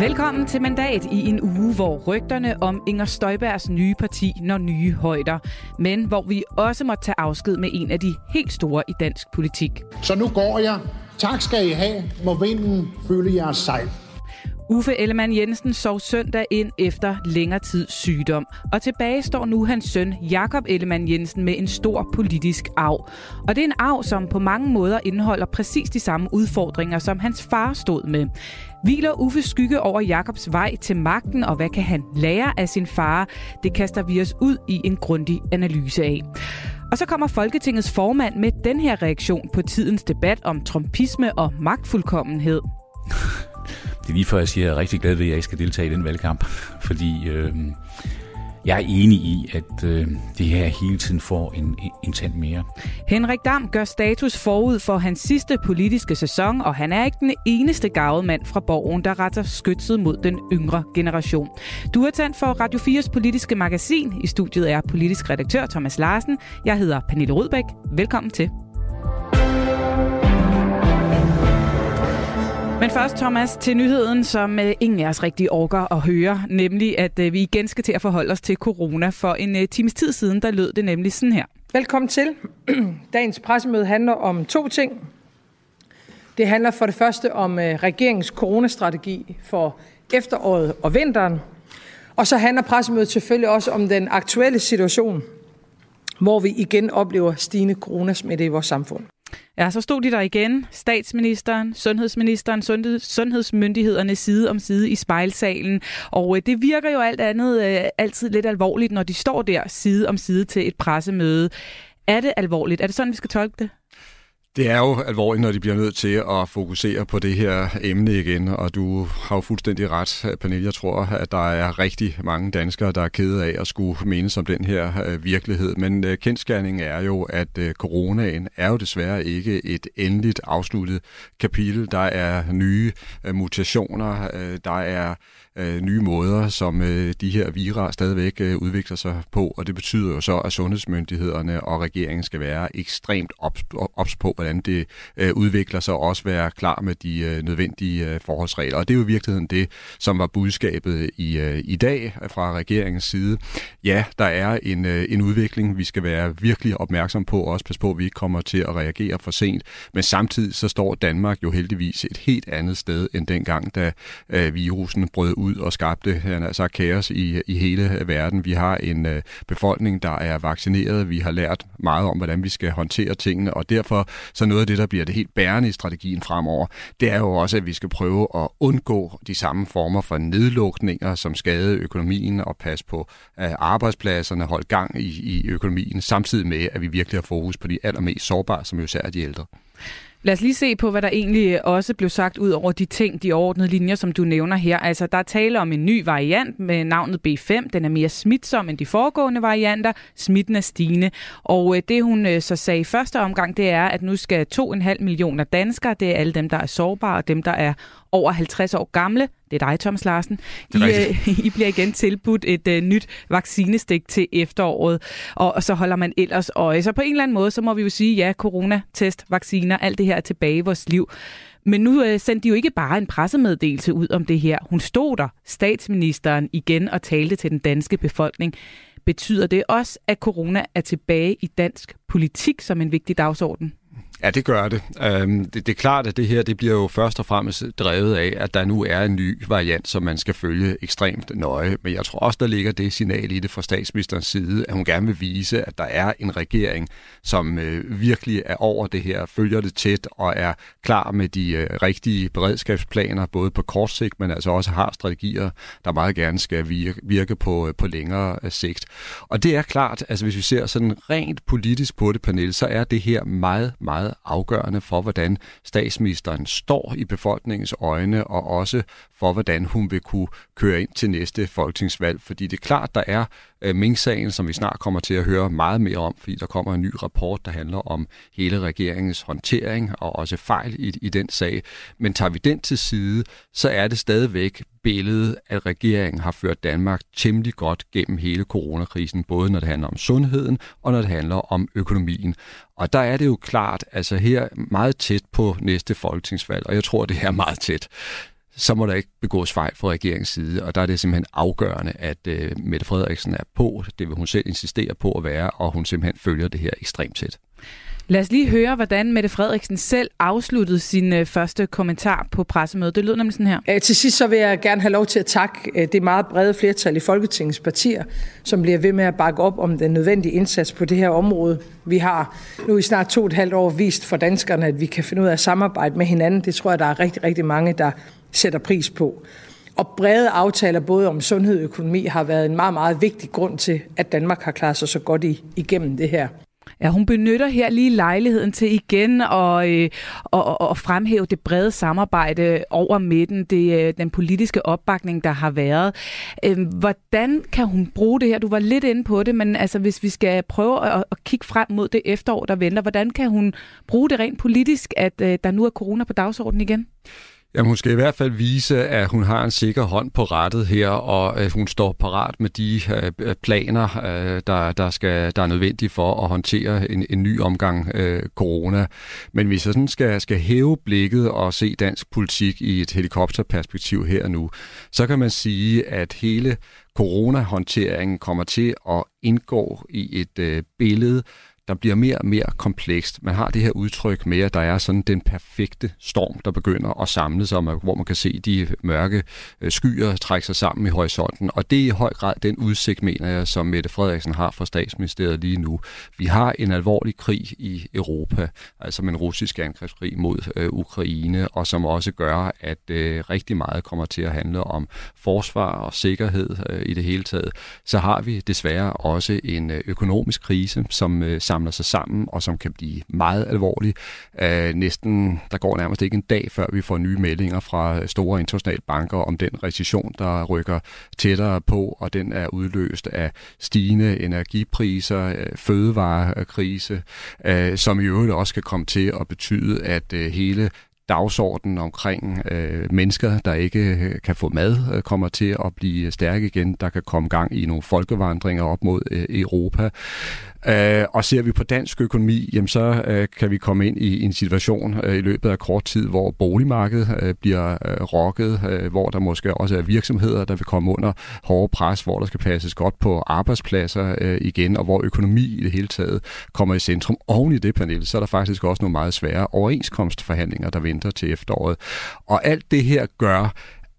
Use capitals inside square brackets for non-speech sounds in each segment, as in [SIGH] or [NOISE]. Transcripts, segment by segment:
Velkommen til Mandat i en uge, hvor rygterne om Inger Støjbergs nye parti når nye højder. Men hvor vi også må tage afsked med en af de helt store i dansk politik. Så nu går jeg. Tak skal I have. Må vinden fylde jeres sejl. Uffe Ellemann Jensen sov søndag ind efter længere tid sygdom. Og tilbage står nu hans søn Jakob Ellemann Jensen med en stor politisk arv. Og det er en arv, som på mange måder indeholder præcis de samme udfordringer, som hans far stod med. Hviler Uffe skygge over Jakobs vej til magten, og hvad kan han lære af sin far? Det kaster vi os ud i en grundig analyse af. Og så kommer Folketingets formand med den her reaktion på tidens debat om trumpisme og magtfuldkommenhed. Det er lige før, jeg siger, at jeg er rigtig glad ved, at jeg ikke skal deltage i den valgkamp. Fordi øh, jeg er enig i, at øh, det her hele tiden får en, en tand mere. Henrik Dam gør status forud for hans sidste politiske sæson, og han er ikke den eneste gavet mand fra borgen, der retter skytset mod den yngre generation. Du er tændt for Radio 4's politiske magasin. I studiet er politisk redaktør Thomas Larsen. Jeg hedder Pernille Rudbæk. Velkommen til. Men først, Thomas, til nyheden, som øh, ingen af os rigtig orker at høre, nemlig at øh, vi igen skal til at forholde os til corona. For en øh, times tid siden, der lød det nemlig sådan her. Velkommen til. [CLEARS THROAT] Dagens pressemøde handler om to ting. Det handler for det første om øh, regeringens coronastrategi for efteråret og vinteren. Og så handler pressemødet selvfølgelig også om den aktuelle situation, hvor vi igen oplever stigende coronasmitte i vores samfund. Ja, så stod de der igen. Statsministeren, sundhedsministeren, sundhed, sundhedsmyndighederne side om side i spejlsalen. Og øh, det virker jo alt andet øh, altid lidt alvorligt, når de står der side om side til et pressemøde. Er det alvorligt? Er det sådan, vi skal tolke det? Det er jo alvorligt, når de bliver nødt til at fokusere på det her emne igen, og du har jo fuldstændig ret, Pernille. Jeg tror, at der er rigtig mange danskere, der er kede af at skulle mene om den her øh, virkelighed. Men øh, kendskærningen er jo, at øh, coronaen er jo desværre ikke et endeligt afsluttet kapitel. Der er nye mutationer, der er øh, nye måder, som øh, de her virer stadigvæk øh, udvikler sig på, og det betyder jo så, at sundhedsmyndighederne og regeringen skal være ekstremt ops, ops på, hvordan det øh, udvikler sig, og også være klar med de øh, nødvendige øh, forholdsregler. Og det er jo i virkeligheden det, som var budskabet i, øh, i dag fra regeringens side. Ja, der er en, øh, en udvikling, vi skal være virkelig opmærksom på, og også passe på, at vi ikke kommer til at reagere for sent. Men samtidig så står Danmark jo heldigvis et helt andet sted, end dengang, da øh, virusen brød ud ud og skabte altså kaos i, i hele verden. Vi har en øh, befolkning, der er vaccineret. Vi har lært meget om, hvordan vi skal håndtere tingene, og derfor så noget af det, der bliver det helt bærende i strategien fremover, det er jo også, at vi skal prøve at undgå de samme former for nedlukninger, som skade økonomien og passe på øh, arbejdspladserne, holde gang i, i økonomien, samtidig med, at vi virkelig har fokus på de allermest sårbare, som jo især er de ældre. Lad os lige se på, hvad der egentlig også blev sagt ud over de ting, de overordnede linjer, som du nævner her. Altså, der er tale om en ny variant med navnet B5. Den er mere smitsom end de foregående varianter. Smitten er stigende. Og øh, det, hun øh, så sagde i første omgang, det er, at nu skal 2,5 millioner danskere, det er alle dem, der er sårbare, og dem, der er over 50 år gamle, det er dig, Thomas Larsen. I, øh, I bliver igen tilbudt et uh, nyt vaccinestik til efteråret, og, og så holder man ellers øje. Så på en eller anden måde, så må vi jo sige, ja, coronatest, vacciner, alt det her er tilbage i vores liv. Men nu uh, sendte de jo ikke bare en pressemeddelelse ud om det her. Hun stod der, statsministeren, igen og talte til den danske befolkning. Betyder det også, at corona er tilbage i dansk politik som en vigtig dagsorden? Ja, det gør det. Øhm, det. Det er klart, at det her det bliver jo først og fremmest drevet af, at der nu er en ny variant, som man skal følge ekstremt nøje. Men jeg tror også, der ligger det signal i det fra statsministerens side, at hun gerne vil vise, at der er en regering, som øh, virkelig er over det her, følger det tæt og er klar med de øh, rigtige beredskabsplaner, både på kort sigt, men altså også har strategier, der meget gerne skal virke, virke på, øh, på længere øh, sigt. Og det er klart, altså hvis vi ser sådan rent politisk på det, panel, så er det her meget, meget meget afgørende for, hvordan statsministeren står i befolkningens øjne, og også for, hvordan hun vil kunne køre ind til næste folketingsvalg. Fordi det er klart, der er øh, Mink-sagen, som vi snart kommer til at høre meget mere om, fordi der kommer en ny rapport, der handler om hele regeringens håndtering og også fejl i, i den sag. Men tager vi den til side, så er det stadigvæk billedet, at regeringen har ført Danmark temmelig godt gennem hele coronakrisen, både når det handler om sundheden og når det handler om økonomien. Og der er det jo klart, altså her meget tæt på næste folketingsvalg, og jeg tror, det er meget tæt, så må der ikke begås fejl fra regeringens side, og der er det simpelthen afgørende, at øh, Mette Frederiksen er på, det vil hun selv insistere på at være, og hun simpelthen følger det her ekstremt tæt. Lad os lige høre, hvordan Mette Frederiksen selv afsluttede sin øh, første kommentar på pressemødet. Det lød nemlig sådan her. Æ, til sidst så vil jeg gerne have lov til at takke øh, det meget brede flertal i Folketingets partier, som bliver ved med at bakke op om den nødvendige indsats på det her område. Vi har nu i snart to og et halvt år vist for danskerne, at vi kan finde ud af at samarbejde med hinanden. Det tror jeg, der er rigtig, rigtig mange, der sætter pris på. Og brede aftaler både om sundhed og økonomi har været en meget, meget vigtig grund til, at Danmark har klaret sig så godt igennem det her. Ja, hun benytter her lige lejligheden til igen at, øh, og, og fremhæve det brede samarbejde over midten, det, øh, den politiske opbakning, der har været. Øh, hvordan kan hun bruge det her? Du var lidt inde på det, men altså, hvis vi skal prøve at, at kigge frem mod det efterår, der venter, hvordan kan hun bruge det rent politisk, at øh, der nu er corona på dagsordenen igen? Jamen, hun skal i hvert fald vise, at hun har en sikker hånd på rettet her, og at hun står parat med de øh, planer, øh, der, der, skal, der er nødvendige for at håndtere en, en ny omgang øh, corona. Men hvis jeg sådan skal, skal hæve blikket og se dansk politik i et helikopterperspektiv her nu, så kan man sige, at hele coronahåndteringen kommer til at indgå i et øh, billede, der bliver mere og mere komplekst. Man har det her udtryk med, at der er sådan den perfekte storm, der begynder at samle sig, hvor man kan se de mørke øh, skyer trække sig sammen i horisonten. Og det er i høj grad den udsigt, mener jeg, som Mette Frederiksen har fra statsministeriet lige nu. Vi har en alvorlig krig i Europa, altså en russisk angrebskrig mod øh, Ukraine, og som også gør, at øh, rigtig meget kommer til at handle om forsvar og sikkerhed øh, i det hele taget. Så har vi desværre også en øh, økonomisk krise, som øh, samler sig sammen, og som kan blive meget alvorlig. Øh, næsten, der går nærmest ikke en dag, før vi får nye meldinger fra store internationale banker om den recession, der rykker tættere på, og den er udløst af stigende energipriser, øh, fødevarekrise, øh, som i øvrigt også kan komme til at betyde, at øh, hele dagsordenen omkring øh, mennesker, der ikke øh, kan få mad, øh, kommer til at blive stærke igen. Der kan komme gang i nogle folkevandringer op mod øh, Europa. Øh, og ser vi på dansk økonomi, jamen så øh, kan vi komme ind i en situation øh, i løbet af kort tid, hvor boligmarkedet øh, bliver øh, rokket, øh, hvor der måske også er virksomheder, der vil komme under hårde pres, hvor der skal passes godt på arbejdspladser øh, igen, og hvor økonomi i det hele taget kommer i centrum. Oven i det panel, så er der faktisk også nogle meget svære overenskomstforhandlinger, der venter til efteråret. Og alt det her gør,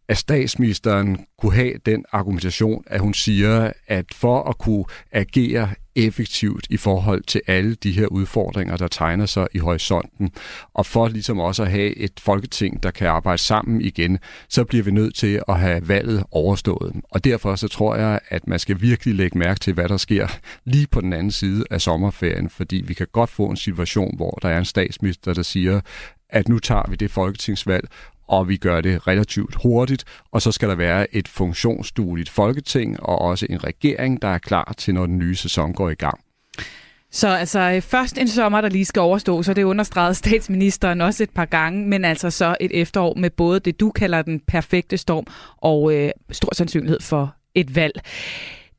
at statsministeren kunne have den argumentation, at hun siger, at for at kunne agere effektivt i forhold til alle de her udfordringer, der tegner sig i horisonten, og for ligesom også at have et folketing, der kan arbejde sammen igen, så bliver vi nødt til at have valget overstået. Og derfor så tror jeg, at man skal virkelig lægge mærke til, hvad der sker lige på den anden side af sommerferien, fordi vi kan godt få en situation, hvor der er en statsminister, der siger, at nu tager vi det folketingsvalg, og vi gør det relativt hurtigt, og så skal der være et funktionsdueligt folketing og også en regering, der er klar til, når den nye sæson går i gang. Så altså øh, først en sommer, der lige skal overstå, så det understregede statsministeren også et par gange, men altså så et efterår med både det, du kalder den perfekte storm, og øh, stor sandsynlighed for et valg.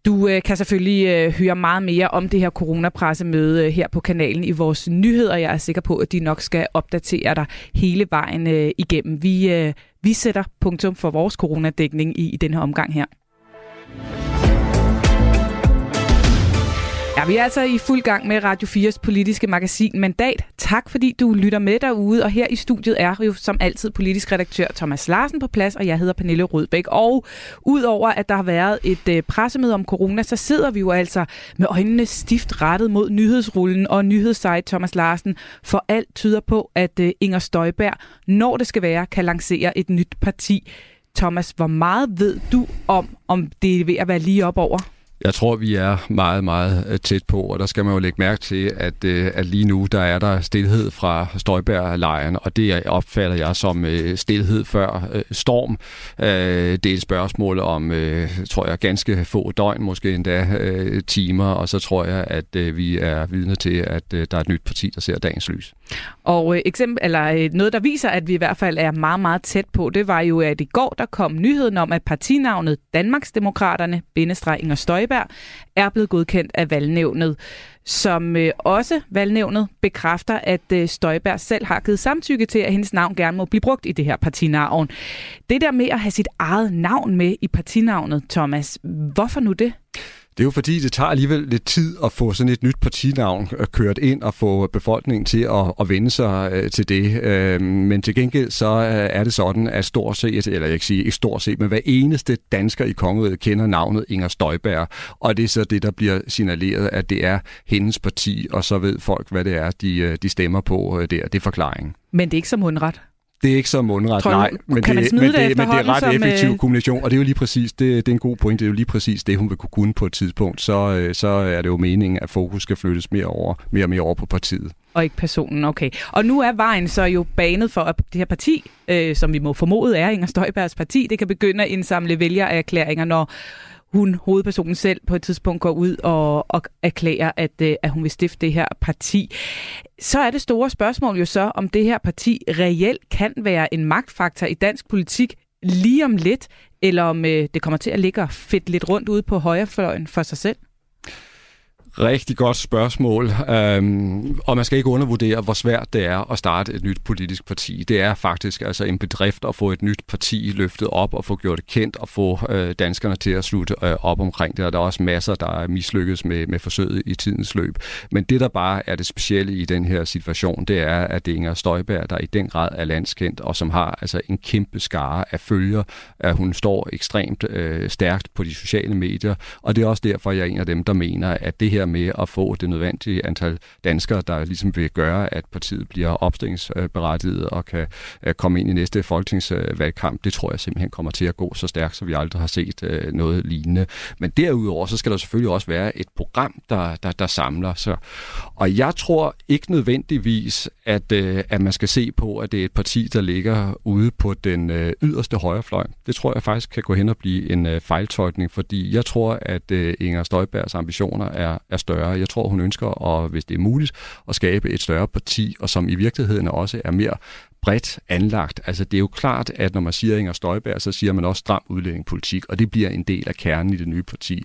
Du øh, kan selvfølgelig øh, høre meget mere om det her coronapressemøde øh, her på kanalen i vores nyheder. Jeg er sikker på, at de nok skal opdatere dig hele vejen øh, igennem. Vi, øh, vi sætter punktum for vores coronadækning i, i den her omgang her. Ja, vi er altså i fuld gang med Radio 4's politiske magasin Mandat. Tak fordi du lytter med derude, og her i studiet er jo som altid politisk redaktør Thomas Larsen på plads, og jeg hedder Pernille Rødbæk. Og udover at der har været et øh, pressemøde om corona, så sidder vi jo altså med øjnene stift rettet mod nyhedsrullen og nyhedssite Thomas Larsen, for alt tyder på, at øh, Inger Støjberg, når det skal være, kan lancere et nyt parti. Thomas, hvor meget ved du om, om det er ved at være lige op over? Jeg tror, vi er meget, meget øh, tæt på, og der skal man jo lægge mærke til, at, øh, at lige nu der er der stillhed fra Støjbær-lejren, og det opfatter jeg som øh, stillhed før storm. Det er et spørgsmål om, tror jeg, ganske få døgn, måske endda timer, og så tror jeg, at vi er vidne til, at der er et nyt parti, der ser dagens lys. Og eksempel, eller noget, der viser, at vi i hvert fald er meget, meget tæt på, det var jo, at i går der kom nyheden om, at partinavnet Danmarksdemokraterne, bindestreg Inger Støjberg, er blevet godkendt af valgnævnet, som øh, også valgnævnet bekræfter, at øh, Støjberg selv har givet samtykke til, at hendes navn gerne må blive brugt i det her partinavn. Det der med at have sit eget navn med i partinavnet, Thomas, hvorfor nu det? Det er jo fordi, det tager alligevel lidt tid at få sådan et nyt partinavn øh, kørt ind og få befolkningen til at, at vende sig øh, til det. Øh, men til gengæld så er det sådan, at stort set, eller jeg kan sige ikke stort set, men hver eneste dansker i kongeriget kender navnet Inger Støjberg. Og det er så det, der bliver signaleret, at det er hendes parti, og så ved folk, hvad det er, de, de stemmer på der. Det er forklaringen. Men det er ikke som hundret? Det er ikke så mundret, Tror, nej. Men det, men, det, men det er ret effektiv øh... kommunikation, og det er jo lige præcis, det, det er en god point, det er jo lige præcis det, hun vil kunne kunne på et tidspunkt. Så, øh, så er det jo meningen, at fokus skal flyttes mere, over, mere og mere over på partiet. Og ikke personen, okay. Og nu er vejen så jo banet for, at det her parti, øh, som vi må formode er Inger Støjbergs parti, det kan begynde at indsamle vælgererklæringer, når hun, hovedpersonen selv, på et tidspunkt går ud og, og erklærer, at, øh, at hun vil stifte det her parti. Så er det store spørgsmål jo så, om det her parti reelt kan være en magtfaktor i dansk politik lige om lidt, eller om øh, det kommer til at ligge fedt lidt rundt ude på højrefløjen for sig selv? Rigtig godt spørgsmål. Øhm, og man skal ikke undervurdere, hvor svært det er at starte et nyt politisk parti. Det er faktisk altså en bedrift at få et nyt parti løftet op og få gjort det kendt og få øh, danskerne til at slutte øh, op omkring det. Og der er også masser, der er mislykkes med, med forsøget i tidens løb. Men det, der bare er det specielle i den her situation, det er, at det er Inger Støjberg, der i den grad er landskendt og som har altså en kæmpe skare af følger. At hun står ekstremt øh, stærkt på de sociale medier. Og det er også derfor, jeg er en af dem, der mener, at det her med at få det nødvendige antal danskere, der ligesom vil gøre, at partiet bliver opstillingsberettiget og kan øh, komme ind i næste folketingsvalgkamp. Det tror jeg simpelthen kommer til at gå så stærkt, så vi aldrig har set øh, noget lignende. Men derudover, så skal der selvfølgelig også være et program, der, der, der samler sig. Og jeg tror ikke nødvendigvis, at, øh, at man skal se på, at det er et parti, der ligger ude på den yderste højrefløj. Det tror jeg faktisk kan gå hen og blive en fejltolkning, fordi jeg tror, at Inger Støjbergs ambitioner er, er større. Jeg tror, hun ønsker, og hvis det er muligt, at skabe et større parti, og som i virkeligheden også er mere bredt anlagt. Altså det er jo klart, at når man siger Inger Støjberg, så siger man også stram udlændingepolitik, og det bliver en del af kernen i det nye parti.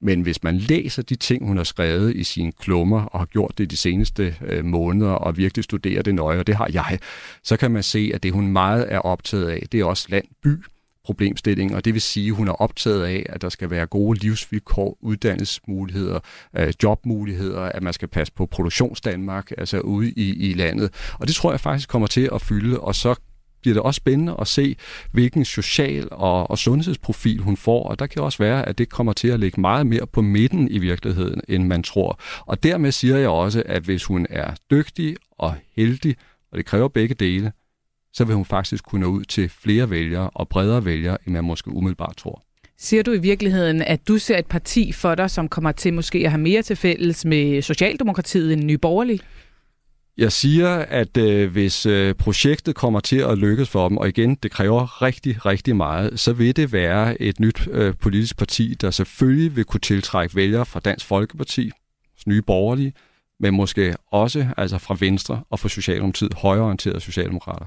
Men hvis man læser de ting, hun har skrevet i sine klummer, og har gjort det de seneste øh, måneder, og virkelig studerer det nøje, og det har jeg, så kan man se, at det hun meget er optaget af, det er også land-by problemstilling, og det vil sige, at hun er optaget af, at der skal være gode livsvilkår, uddannelsesmuligheder, øh, jobmuligheder, at man skal passe på produktionsdanmark, altså ude i, i landet. Og det tror jeg faktisk kommer til at fylde, og så bliver det også spændende at se, hvilken social og, og sundhedsprofil hun får, og der kan også være, at det kommer til at ligge meget mere på midten i virkeligheden, end man tror. Og dermed siger jeg også, at hvis hun er dygtig og heldig, og det kræver begge dele, så vil hun faktisk kunne nå ud til flere vælgere og bredere vælgere, end man måske umiddelbart tror. Siger du i virkeligheden, at du ser et parti for dig, som kommer til måske at have mere til fælles med Socialdemokratiet end Nye Borgerlige? Jeg siger, at øh, hvis øh, projektet kommer til at lykkes for dem, og igen, det kræver rigtig, rigtig meget, så vil det være et nyt øh, politisk parti, der selvfølgelig vil kunne tiltrække vælgere fra Dansk Folkeparti, Nye Borgerlige, men måske også altså fra Venstre og fra Socialdemokratiet, højreorienterede socialdemokrater.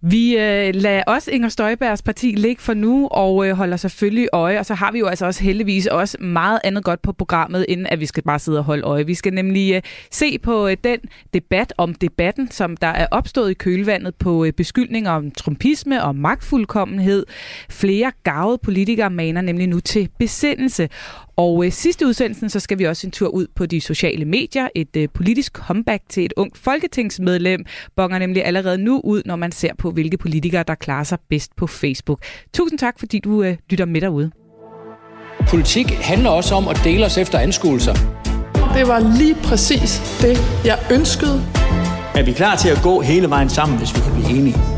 Vi øh, lader også Inger Støjbergs parti ligge for nu og øh, holder selvfølgelig øje. Og så har vi jo altså også heldigvis også meget andet godt på programmet, inden at vi skal bare sidde og holde øje. Vi skal nemlig øh, se på øh, den debat om debatten, som der er opstået i kølvandet på øh, beskyldninger om trumpisme og magtfuldkommenhed. Flere gavede politikere maner nemlig nu til besindelse. Og øh, sidste udsendelsen, så skal vi også en tur ud på de sociale medier. Et øh, politisk comeback til et ungt folketingsmedlem bonger nemlig allerede nu ud, når man ser på, hvilke politikere, der klarer sig bedst på Facebook. Tusind tak, fordi du øh, lytter med derude. Politik handler også om at dele os efter anskuelser. Det var lige præcis det, jeg ønskede. Er vi klar til at gå hele vejen sammen, hvis vi kan blive enige?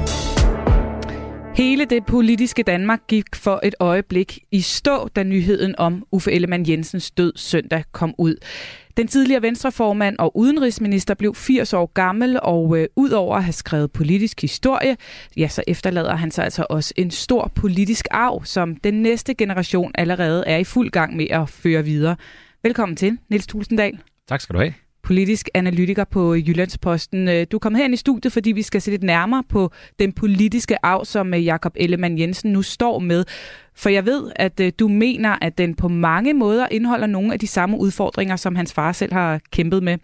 Hele det politiske Danmark gik for et øjeblik i stå, da nyheden om Uffe Ellemann Jensens død søndag kom ud. Den tidligere venstreformand og udenrigsminister blev 80 år gammel, og øh, udover at have skrevet politisk historie, ja, så efterlader han sig altså også en stor politisk arv, som den næste generation allerede er i fuld gang med at føre videre. Velkommen til, Niels Tulsendal. Tak skal du have politisk analytiker på Jyllandsposten. Øh, du er kommet her i studiet, fordi vi skal se lidt nærmere på den politiske arv, som øh, Jakob Ellemann Jensen nu står med. For jeg ved, at øh, du mener, at den på mange måder indeholder nogle af de samme udfordringer, som hans far selv har kæmpet med.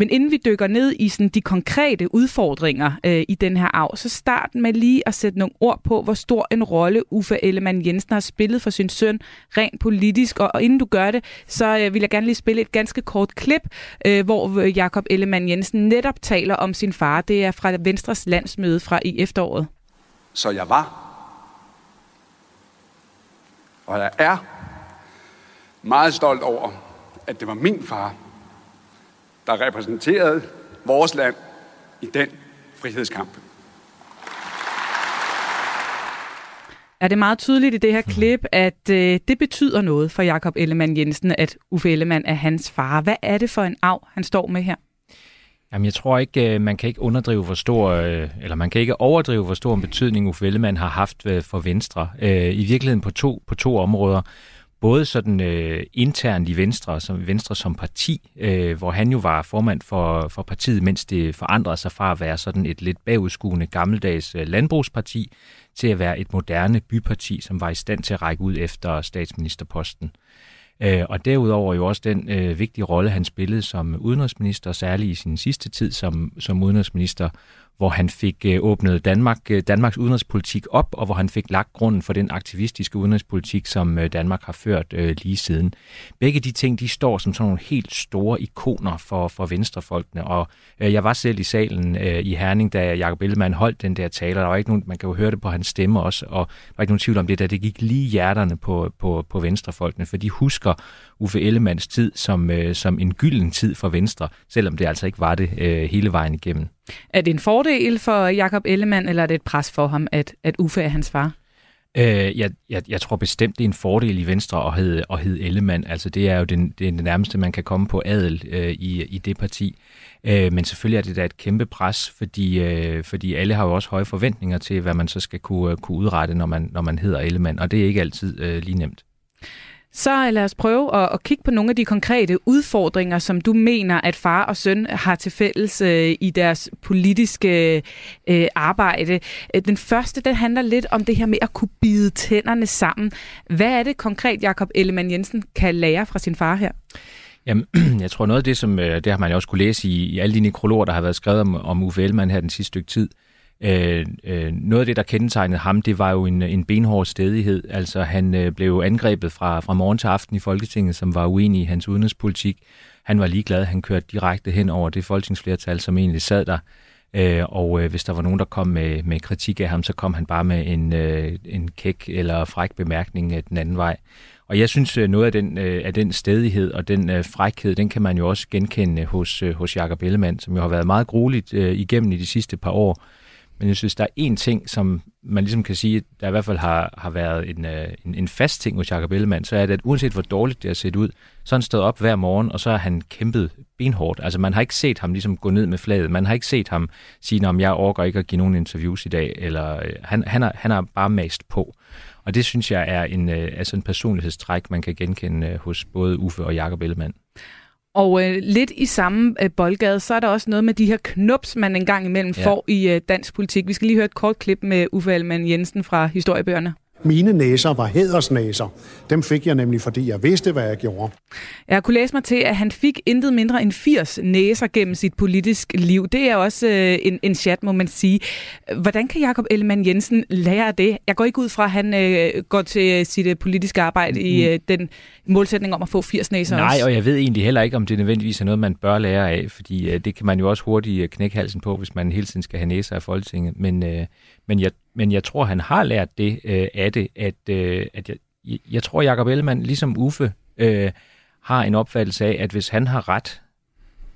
Men inden vi dykker ned i sådan de konkrete udfordringer øh, i den her arv, så start med lige at sætte nogle ord på, hvor stor en rolle Uffe Ellemann Jensen har spillet for sin søn rent politisk. Og, og inden du gør det, så øh, vil jeg gerne lige spille et ganske kort klip, øh, hvor øh, Jakob Ellemann Jensen netop taler om sin far. Det er fra Venstres landsmøde fra i efteråret. Så jeg var, og jeg er meget stolt over, at det var min far, der repræsenterede vores land i den frihedskamp. Er det meget tydeligt i det her klip, at øh, det betyder noget for Jakob Ellemann Jensen, at Uffe Ellemann er hans far? Hvad er det for en arv, han står med her? Jamen, jeg tror ikke, øh, man kan ikke underdrive hvor stor, øh, eller man kan ikke overdrive, hvor stor en betydning Uffe Ellemann har haft øh, for Venstre. I virkeligheden på to, på to områder både sådan øh, internt i Venstre, som Venstre som parti, øh, hvor han jo var formand for, for partiet, mens det forandrede sig fra at være sådan et lidt bagudskuende gammeldags øh, landbrugsparti, til at være et moderne byparti, som var i stand til at række ud efter statsministerposten. Øh, og derudover jo også den øh, vigtige rolle, han spillede som udenrigsminister, særligt i sin sidste tid som, som udenrigsminister, hvor han fik øh, åbnet Danmark, øh, Danmarks udenrigspolitik op, og hvor han fik lagt grunden for den aktivistiske udenrigspolitik, som øh, Danmark har ført lige siden. Begge de ting, de står som sådan nogle helt store ikoner for, for venstrefolkene, og jeg var selv i salen i Herning, da Jacob Ellemann holdt den der tale, der var ikke nogen, man kan jo høre det på hans stemme også, og der var ikke nogen tvivl om det, da det gik lige hjerterne på, på, på venstrefolkene, for de husker Uffe Ellemanns tid som, øh, som en gylden tid for Venstre, selvom det altså ikke var det øh, hele vejen igennem. Er det en fordel for Jakob Ellemann, eller er det et pres for ham, at, at Uffe er hans far? Øh, jeg, jeg, jeg tror bestemt, det er en fordel i Venstre at hedde, at hedde Ellemann. Altså, det er jo den, det, er det nærmeste, man kan komme på adel øh, i, i det parti. Øh, men selvfølgelig er det da et kæmpe pres, fordi, øh, fordi alle har jo også høje forventninger til, hvad man så skal kunne, kunne udrette, når man, når man hedder Ellemann. Og det er ikke altid øh, lige nemt. Så øh, lad os prøve at, at kigge på nogle af de konkrete udfordringer, som du mener, at far og søn har til fælles øh, i deres politiske øh, arbejde. Øh, den første, den handler lidt om det her med at kunne bide tænderne sammen. Hvad er det konkret, Jakob Ellemann Jensen kan lære fra sin far her? Jamen, [CLEARS THROAT] jeg tror noget af det, som øh, det har man jo også kunne læse i, i alle de nekrologer, der har været skrevet om, om Uffe Ellemann her den sidste stykke tid, Øh, Øh, øh, noget af det, der kendetegnede ham, det var jo en, en benhård stedighed. Altså han øh, blev angrebet fra, fra morgen til aften i Folketinget, som var uenig i hans udenrigspolitik. Han var ligeglad, han kørte direkte hen over det folketingsflertal, som egentlig sad der. Øh, og øh, hvis der var nogen, der kom med, med kritik af ham, så kom han bare med en, øh, en kæk eller fræk bemærkning øh, den anden vej. Og jeg synes, øh, noget af den, øh, af den stedighed og den øh, frækhed, den kan man jo også genkende hos, øh, hos Jakob Ellemann, som jo har været meget grueligt øh, igennem i de sidste par år. Men jeg synes, der er en ting, som man ligesom kan sige, der i hvert fald har, har været en, øh, en, en fast ting hos Jacob Ellemann, så er det, at uanset hvor dårligt det har set ud, så har han stået op hver morgen, og så har han kæmpet benhårdt. Altså man har ikke set ham ligesom gå ned med flaget. Man har ikke set ham sige, om jeg overgår ikke at give nogen interviews i dag. Eller, øh, han, han, har, han har bare mast på. Og det synes jeg er en, øh, altså en personlighedstræk, man kan genkende øh, hos både Uffe og Jacob Ellemann. Og øh, lidt i samme øh, boldgade, så er der også noget med de her knups, man engang imellem ja. får i øh, dansk politik. Vi skal lige høre et kort klip med Uffe Ellemann Jensen fra Historiebøgerne. Mine næser var hædersnæser. Dem fik jeg nemlig, fordi jeg vidste, hvad jeg gjorde. Jeg kunne læse mig til, at han fik intet mindre end 80 næser gennem sit politiske liv. Det er også øh, en, en chat, må man sige. Hvordan kan Jakob Ellemann Jensen lære det? Jeg går ikke ud fra, at han øh, går til sit øh, politiske arbejde mm. i øh, den målsætning om at få 80 næser Nej, også. og jeg ved egentlig heller ikke, om det nødvendigvis er noget, man bør lære af, fordi øh, det kan man jo også hurtigt øh, knække halsen på, hvis man hele tiden skal have næser af Folketinget. Men, øh, men jeg men jeg tror, han har lært det øh, af det, at, øh, at jeg, jeg tror, Jacob Ellemann, ligesom Uffe, øh, har en opfattelse af, at hvis han har ret,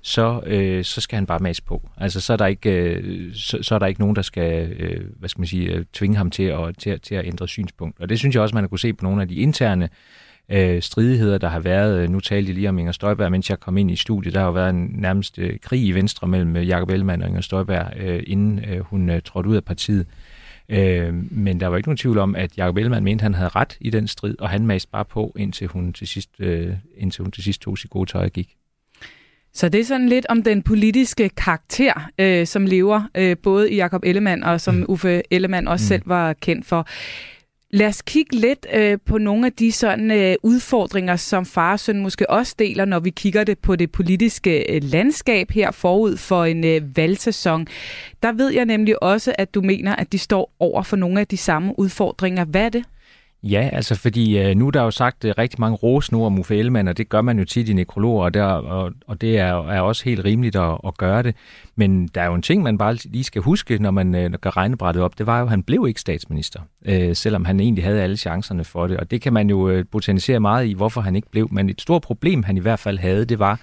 så, øh, så skal han bare mase på. Altså, så er der ikke, øh, så, så er der ikke nogen, der skal øh, hvad skal man sige, øh, tvinge ham til at, til, til at ændre synspunkt. Og det synes jeg også, man har kunne se på nogle af de interne øh, stridigheder, der har været. Øh, nu talte jeg lige om Inger Støjberg, mens jeg kom ind i studiet. Der har jo været en nærmest øh, krig i Venstre mellem øh, Jakob Ellemann og Inger Støjberg, øh, inden øh, hun øh, trådte ud af partiet. Øh, men der var ikke nogen tvivl om, at Jacob Ellemann mente, at han havde ret i den strid, og han maste bare på, indtil hun til sidst, øh, indtil hun til sidst tog sig gode tøj og gik. Så det er sådan lidt om den politiske karakter, øh, som lever øh, både i Jakob Ellemann og som mm. Uffe Ellemann også mm. selv var kendt for. Lad os kigge lidt øh, på nogle af de sådan øh, udfordringer, som far og søn måske også deler, når vi kigger det på det politiske øh, landskab her forud for en øh, valgsæson. Der ved jeg nemlig også, at du mener, at de står over for nogle af de samme udfordringer. Hvad er det? Ja, altså fordi øh, nu er der jo sagt øh, rigtig mange rosnord om Uffe Ellemann, og det gør man jo tit i nekrologer, og, der, og, og det er, er også helt rimeligt at, at gøre det. Men der er jo en ting, man bare lige skal huske, når man øh, gør regnebrættet op, det var jo, at han blev ikke statsminister, øh, selvom han egentlig havde alle chancerne for det. Og det kan man jo øh, botanisere meget i, hvorfor han ikke blev. Men et stort problem, han i hvert fald havde, det var,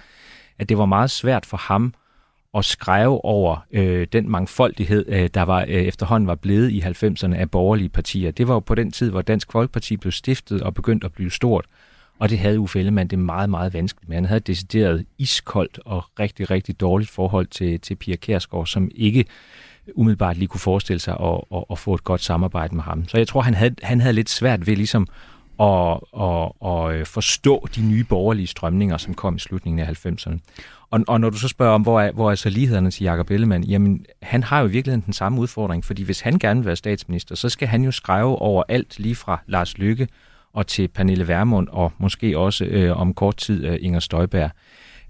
at det var meget svært for ham at skrive over øh, den mangfoldighed, øh, der var øh, efterhånden var blevet i 90'erne af borgerlige partier. Det var jo på den tid, hvor Dansk Folkeparti blev stiftet og begyndte at blive stort. Og det havde Uffe Ellemann det meget, meget vanskeligt med. Han havde decideret iskoldt og rigtig, rigtig dårligt forhold til, til Pia Kærsgaard, som ikke umiddelbart lige kunne forestille sig at, at, at få et godt samarbejde med ham. Så jeg tror, han havde, han havde lidt svært ved ligesom at, at, at forstå de nye borgerlige strømninger, som kom i slutningen af 90'erne. Og, og når du så spørger om, hvor er, hvor er så lighederne til Jakob Ellemann, jamen han har jo i virkeligheden den samme udfordring, fordi hvis han gerne vil være statsminister, så skal han jo skrive over alt lige fra Lars Lykke og til Pernille Vermund og måske også øh, om kort tid øh, Inger Støjberg.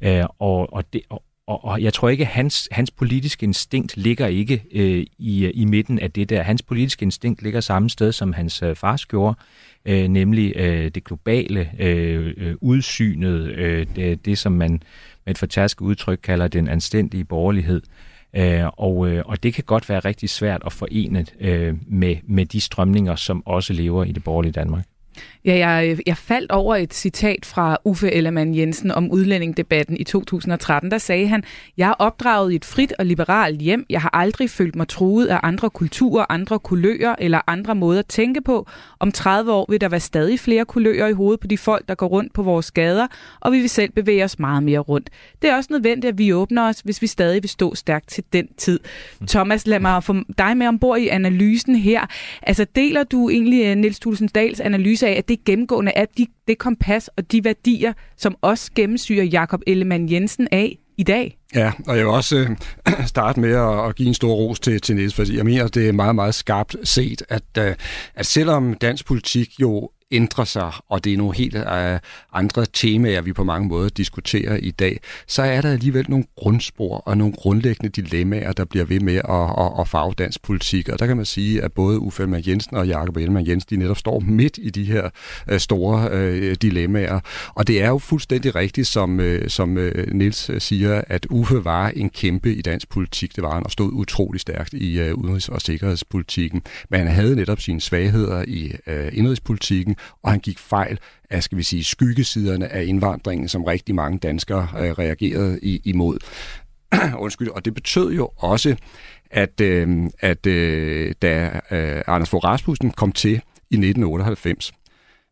Øh, og, og, det, og, og jeg tror ikke, at hans, hans politiske instinkt ligger ikke øh, i, i midten af det der. Hans politiske instinkt ligger samme sted, som hans øh, fars gjorde, øh, nemlig øh, det globale, øh, øh udsynet, øh, det, det som man med et fortærsk udtryk kalder den anstændige borgerlighed. Øh, og, øh, og det kan godt være rigtig svært at forene øh, med, med de strømninger, som også lever i det borgerlige Danmark. Ja, jeg, jeg faldt over et citat fra Uffe Ellemann Jensen om udlændingdebatten i 2013. Der sagde han, jeg er opdraget i et frit og liberalt hjem. Jeg har aldrig følt mig truet af andre kulturer, andre kulører eller andre måder at tænke på. Om 30 år vil der være stadig flere kulører i hovedet på de folk, der går rundt på vores gader, og vi vil selv bevæge os meget mere rundt. Det er også nødvendigt, at vi åbner os, hvis vi stadig vil stå stærkt til den tid. Thomas, lad mig få dig med ombord i analysen her. Altså, deler du egentlig øh, Niels Tulsendals analyse af, at det gennemgående er de, det kompas og de værdier, som også gennemsyrer Jakob Ellemann Jensen af i dag. Ja, og jeg vil også øh, [CLEARS THROAT] starte med at, at give en stor ros til, til Niels, fordi jeg mener, det er meget, meget skarpt set, at, øh, at selvom dansk politik jo ændrer sig, og det er nogle helt uh, andre temaer, vi på mange måder diskuterer i dag, så er der alligevel nogle grundspor og nogle grundlæggende dilemmaer, der bliver ved med at, at, at farve dansk politik. Og der kan man sige, at både Uffe Elman Jensen og Jakob Ellemann Jensen, de netop står midt i de her øh, store øh, dilemmaer. Og det er jo fuldstændig rigtigt, som, øh, som uh, Niels siger, at Uffe var en kæmpe i dansk politik. Det var han, og stod utrolig stærkt i øh, udenrigs- og sikkerhedspolitikken. Men han havde netop sine svagheder i øh, indrigspolitikken, og han gik fejl af, skal vi sige, skyggesiderne af indvandringen, som rigtig mange danskere øh, reagerede i, imod. [CLEARS THROAT] Undskyld, og det betød jo også, at, øh, at øh, da øh, Anders Fogh Rasmussen kom til i 1998,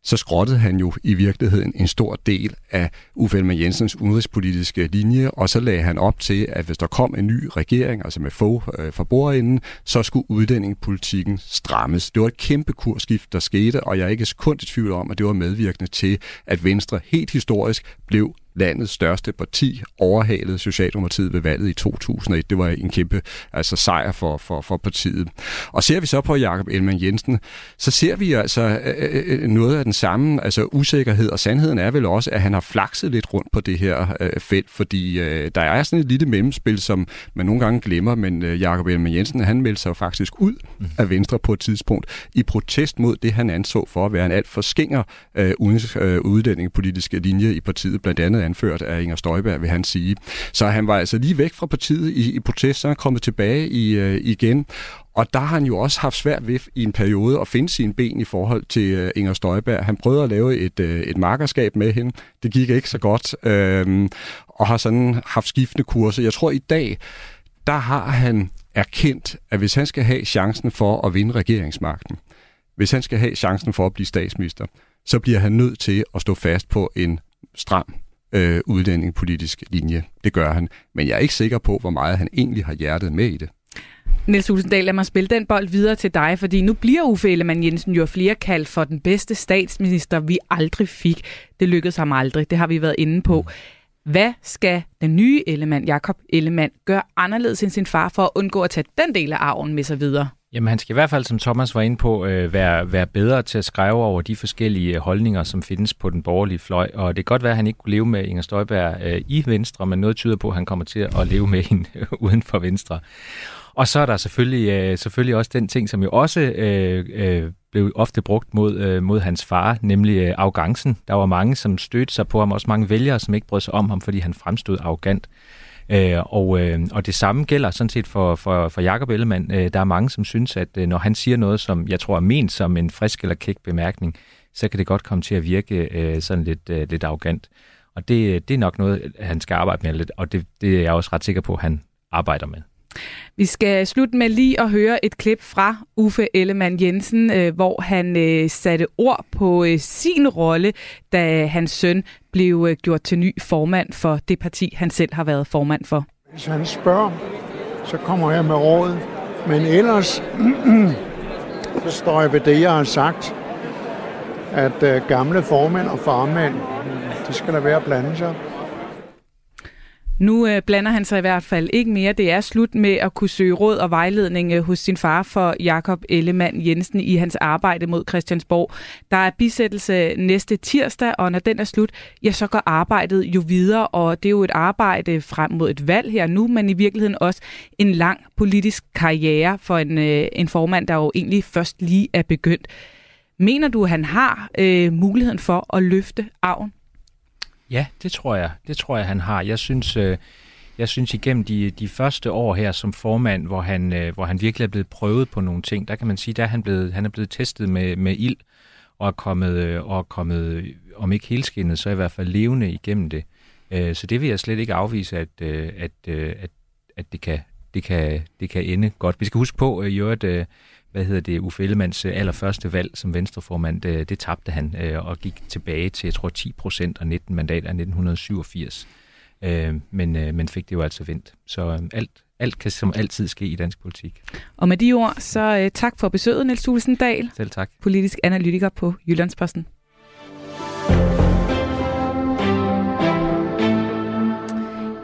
så skrottede han jo i virkeligheden en stor del af Uffe Ellemann Jensens udenrigspolitiske linje, og så lagde han op til, at hvis der kom en ny regering, altså med få øh, for bordenden, så skulle udlændingepolitikken strammes. Det var et kæmpe kursskift, der skete, og jeg er ikke sekund i tvivl om, at det var medvirkende til, at Venstre helt historisk blev landets største parti overhalede Socialdemokratiet ved valget i 2001. Det var en kæmpe altså, sejr for, for, for partiet. Og ser vi så på Jakob Ellemann Jensen, så ser vi altså øh, øh, noget af den samme altså usikkerhed, og sandheden er vel også, at han har flakset lidt rundt på det her øh, felt, fordi øh, der er sådan et lille mellemspil, som man nogle gange glemmer, men øh, Jakob Ellemann Jensen, han meldte sig faktisk ud mm. af Venstre på et tidspunkt i protest mod det, han anså for at være en alt for skinger øh, øh, uddanningpolitiske linje i partiet, blandt andet anført af Inger Støjberg, vil han sige. Så han var altså lige væk fra partiet i, i protest, så er han kommet tilbage i, øh, igen. Og der har han jo også haft svært ved i en periode at finde sine ben i forhold til øh, Inger Støjberg. Han prøvede at lave et, øh, et markerskab med hende. Det gik ikke så godt. Øh, og har sådan haft skiftende kurser. Jeg tror i dag, der har han erkendt, at hvis han skal have chancen for at vinde regeringsmagten, hvis han skal have chancen for at blive statsminister, så bliver han nødt til at stå fast på en stram øh, udlændingepolitisk linje. Det gør han. Men jeg er ikke sikker på, hvor meget han egentlig har hjertet med i det. Niels Hulsendal, lad mig spille den bold videre til dig, fordi nu bliver Uffe Ellemann Jensen jo flere kaldt for den bedste statsminister, vi aldrig fik. Det lykkedes ham aldrig, det har vi været inde på. Hvad skal den nye Ellemann, Jakob Ellemann, gøre anderledes end sin far for at undgå at tage den del af arven med sig videre? Jamen han skal i hvert fald, som Thomas var inde på, øh, være, være bedre til at skrive over de forskellige øh, holdninger, som findes på den borgerlige fløj. Og det kan godt være, at han ikke kunne leve med Inger Støjberg øh, i Venstre, men noget tyder på, at han kommer til at leve med hende øh, uden for Venstre. Og så er der selvfølgelig, øh, selvfølgelig også den ting, som jo også øh, øh, blev ofte brugt mod, øh, mod hans far, nemlig øh, arrogancen. Der var mange, som stødte sig på ham, også mange vælgere, som ikke brød sig om ham, fordi han fremstod arrogant. Øh, og, øh, og det samme gælder sådan set for, for, for Jacob Ellemann. Øh, der er mange, som synes, at øh, når han siger noget, som jeg tror er ment som en frisk eller kæk bemærkning, så kan det godt komme til at virke øh, sådan lidt, øh, lidt arrogant. Og det, det er nok noget, han skal arbejde med lidt, og det, det er jeg også ret sikker på, at han arbejder med. Vi skal slutte med lige at høre et klip fra Uffe Ellemann Jensen, øh, hvor han øh, satte ord på øh, sin rolle, da hans søn blev øh, gjort til ny formand for det parti, han selv har været formand for. Hvis han spørger, så kommer jeg med råd. Men ellers [CLEARS THROAT] så står jeg ved det, jeg har sagt, at øh, gamle formænd og farmænd, de skal der være at blande sig. Nu øh, blander han sig i hvert fald ikke mere. Det er slut med at kunne søge råd og vejledning øh, hos sin far for Jakob Ellemann Jensen i hans arbejde mod Christiansborg. Der er bisættelse næste tirsdag, og når den er slut, ja, så går arbejdet jo videre, og det er jo et arbejde frem mod et valg her nu, men i virkeligheden også en lang politisk karriere for en, øh, en formand, der jo egentlig først lige er begyndt. Mener du, at han har øh, muligheden for at løfte arven? Ja, det tror jeg. Det tror jeg, han har. Jeg synes, øh, jeg synes igennem de, de første år her som formand, hvor han, øh, hvor han virkelig er blevet prøvet på nogle ting, der kan man sige, der er han, blevet, han er blevet testet med, med ild og er kommet, øh, og er kommet, om ikke helskindet, så i hvert fald levende igennem det. Øh, så det vil jeg slet ikke afvise, at, øh, at, øh, at, at det, kan, det, kan, det kan ende godt. Vi skal huske på, øh, at øh, hvad hedder det, Uffe Ellemanns øh, allerførste valg som venstreformand, det, det tabte han øh, og gik tilbage til, jeg tror, 10 procent og 19 mandater i 1987. Øh, men, øh, men fik det jo altså vendt. Så øh, alt, alt kan som altid ske i dansk politik. Og med de ord, så øh, tak for besøget, Niels Tulsendal. Selv tak. Politisk analytiker på Jyllandsposten.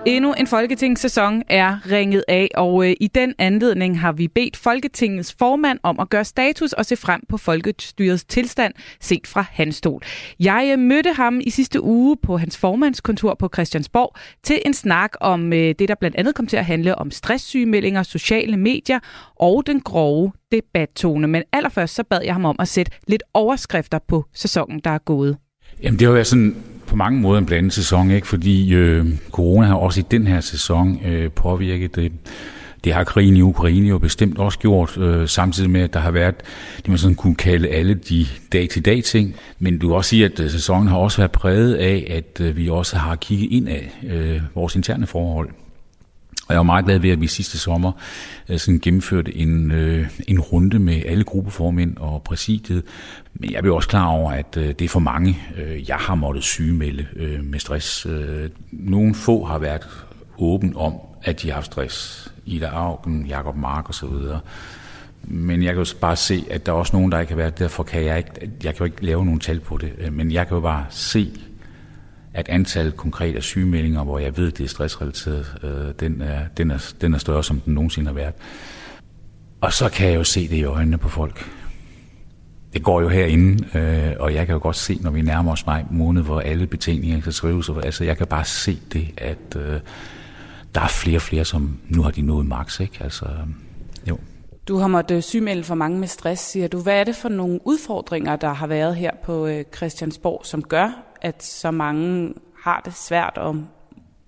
Endnu en folketingssæson er ringet af, og øh, i den anledning har vi bedt Folketingets formand om at gøre status og se frem på folkestyrets tilstand set fra hans stol. Jeg øh, mødte ham i sidste uge på hans formandskontor på Christiansborg til en snak om øh, det, der blandt andet kom til at handle om stresssygemeldinger, sociale medier og den grove debattone. Men allerførst så bad jeg ham om at sætte lidt overskrifter på sæsonen, der er gået. Jamen det har været sådan på mange måder en blandet sæson, ikke? fordi øh, corona har også i den her sæson øh, påvirket det. Det har krigen i Ukraine jo bestemt også gjort, øh, samtidig med, at der har været det, man sådan kunne kalde alle de dag-til-dag ting. Men du kan også sige, at øh, sæsonen har også været præget af, at øh, vi også har kigget ind af øh, vores interne forhold. Og jeg var meget glad ved, at vi sidste sommer øh, sådan gennemførte en, øh, en runde med alle gruppeformænd og præsidiet. Men jeg blev også klar over, at øh, det er for mange, øh, jeg har måttet sygemelde øh, med stress. Øh, nogle få har været åben om, at de har haft stress. Ida Augen, Jakob Mark osv. Men jeg kan jo bare se, at der er også nogen, der ikke har været. Derfor kan jeg ikke, jeg kan jo ikke lave nogen tal på det. Øh, men jeg kan jo bare se, at antallet konkret af sygemeldinger, hvor jeg ved, det er stressrelateret, øh, den, er, den, er, den er større, som den nogensinde har været. Og så kan jeg jo se det i øjnene på folk. Det går jo herinde, øh, og jeg kan jo godt se, når vi nærmer os maj måned, hvor alle betingninger kan skrives. Altså, jeg kan bare se det, at øh, der er flere og flere, som nu har de nået max. Ikke? Altså, jo. Du har måttet øh, sygemelde for mange med stress, siger du. Hvad er det for nogle udfordringer, der har været her på øh, Christiansborg, som gør, at så mange har det svært og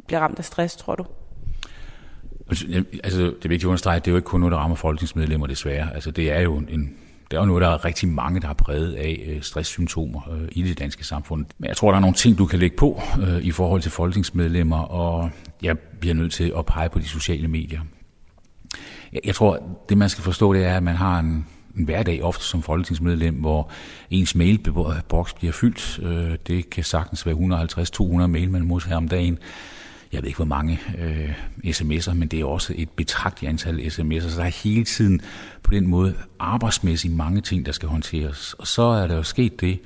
bliver ramt af stress, tror du? Altså, altså, det er vigtigt at understrege, at det er jo ikke kun noget, der rammer folketingsmedlemmer, desværre. Altså, det er jo en, det er jo noget, der er rigtig mange, der har præget af øh, stresssymptomer øh, i det danske samfund. Men jeg tror, der er nogle ting, du kan lægge på øh, i forhold til folketingsmedlemmer, og jeg bliver nødt til at pege på de sociale medier. Jeg, jeg tror, det man skal forstå, det er, at man har en, en hverdag ofte som folketingsmedlem, hvor ens mailbox bliver fyldt. Øh, det kan sagtens være 150-200 mail, man modtager om dagen jeg ved ikke hvor mange øh, sms'er, men det er også et betragteligt antal sms'er, så der er hele tiden på den måde arbejdsmæssigt mange ting, der skal håndteres. Og så er der jo sket det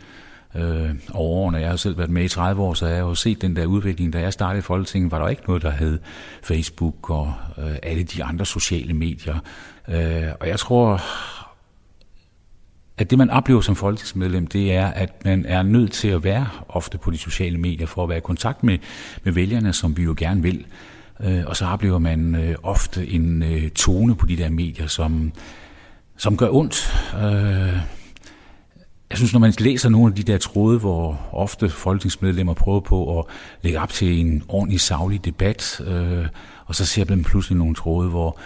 øh, over årene. Jeg har selv været med i 30 år, så jeg har jo set den der udvikling. Da jeg startede i Folketinget, var der ikke noget, der hed Facebook og øh, alle de andre sociale medier. Øh, og jeg tror, at det, man oplever som folketingsmedlem, det er, at man er nødt til at være ofte på de sociale medier for at være i kontakt med, med vælgerne, som vi jo gerne vil. Øh, og så oplever man øh, ofte en øh, tone på de der medier, som, som gør ondt. Jeg synes, når man læser nogle af de der tråde, hvor ofte folketingsmedlemmer prøver på at lægge op til en ordentlig savlig debat, og så ser man pludselig nogle tråde, hvor,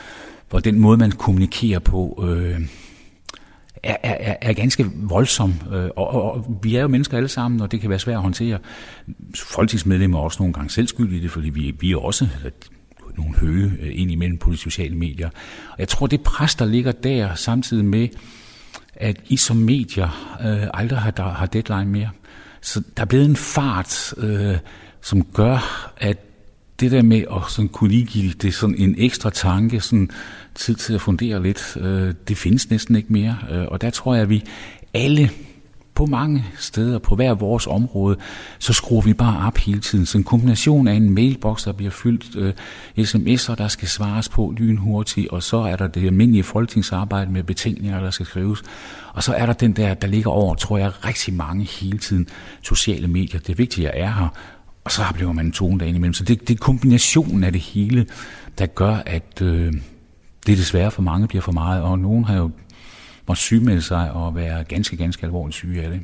hvor den måde, man kommunikerer på, øh, er, er, er ganske voldsom. Øh, og, og, og vi er jo mennesker alle sammen, og det kan være svært at håndtere. Folketingsmedlemmer er også nogle gange selvskyldige i det, fordi vi, vi er også nogle høje øh, ind imellem på de sociale medier. Og jeg tror, det pres, der ligger der, samtidig med, at I som medier øh, aldrig har, der, har deadline mere. Så der er blevet en fart, øh, som gør, at det der med at sådan kunne lige give det sådan en ekstra tanke, sådan tid til at fundere lidt, øh, det findes næsten ikke mere. Øh, og der tror jeg, at vi alle på mange steder, på hver vores område, så skruer vi bare op hele tiden. Så en kombination af en mailbox, der bliver fyldt, øh, sms'er, der skal svares på lynhurtigt, og så er der det almindelige folketingsarbejde med betænkninger, der skal skrives. Og så er der den der, der ligger over, tror jeg, rigtig mange hele tiden sociale medier. Det vigtige er her, og så oplever man en tone derinde imellem. Så det, det er kombinationen af det hele, der gør, at øh, det desværre for mange bliver for meget, og nogen har jo måtte sygemelde sig og være ganske, ganske alvorligt syge af det.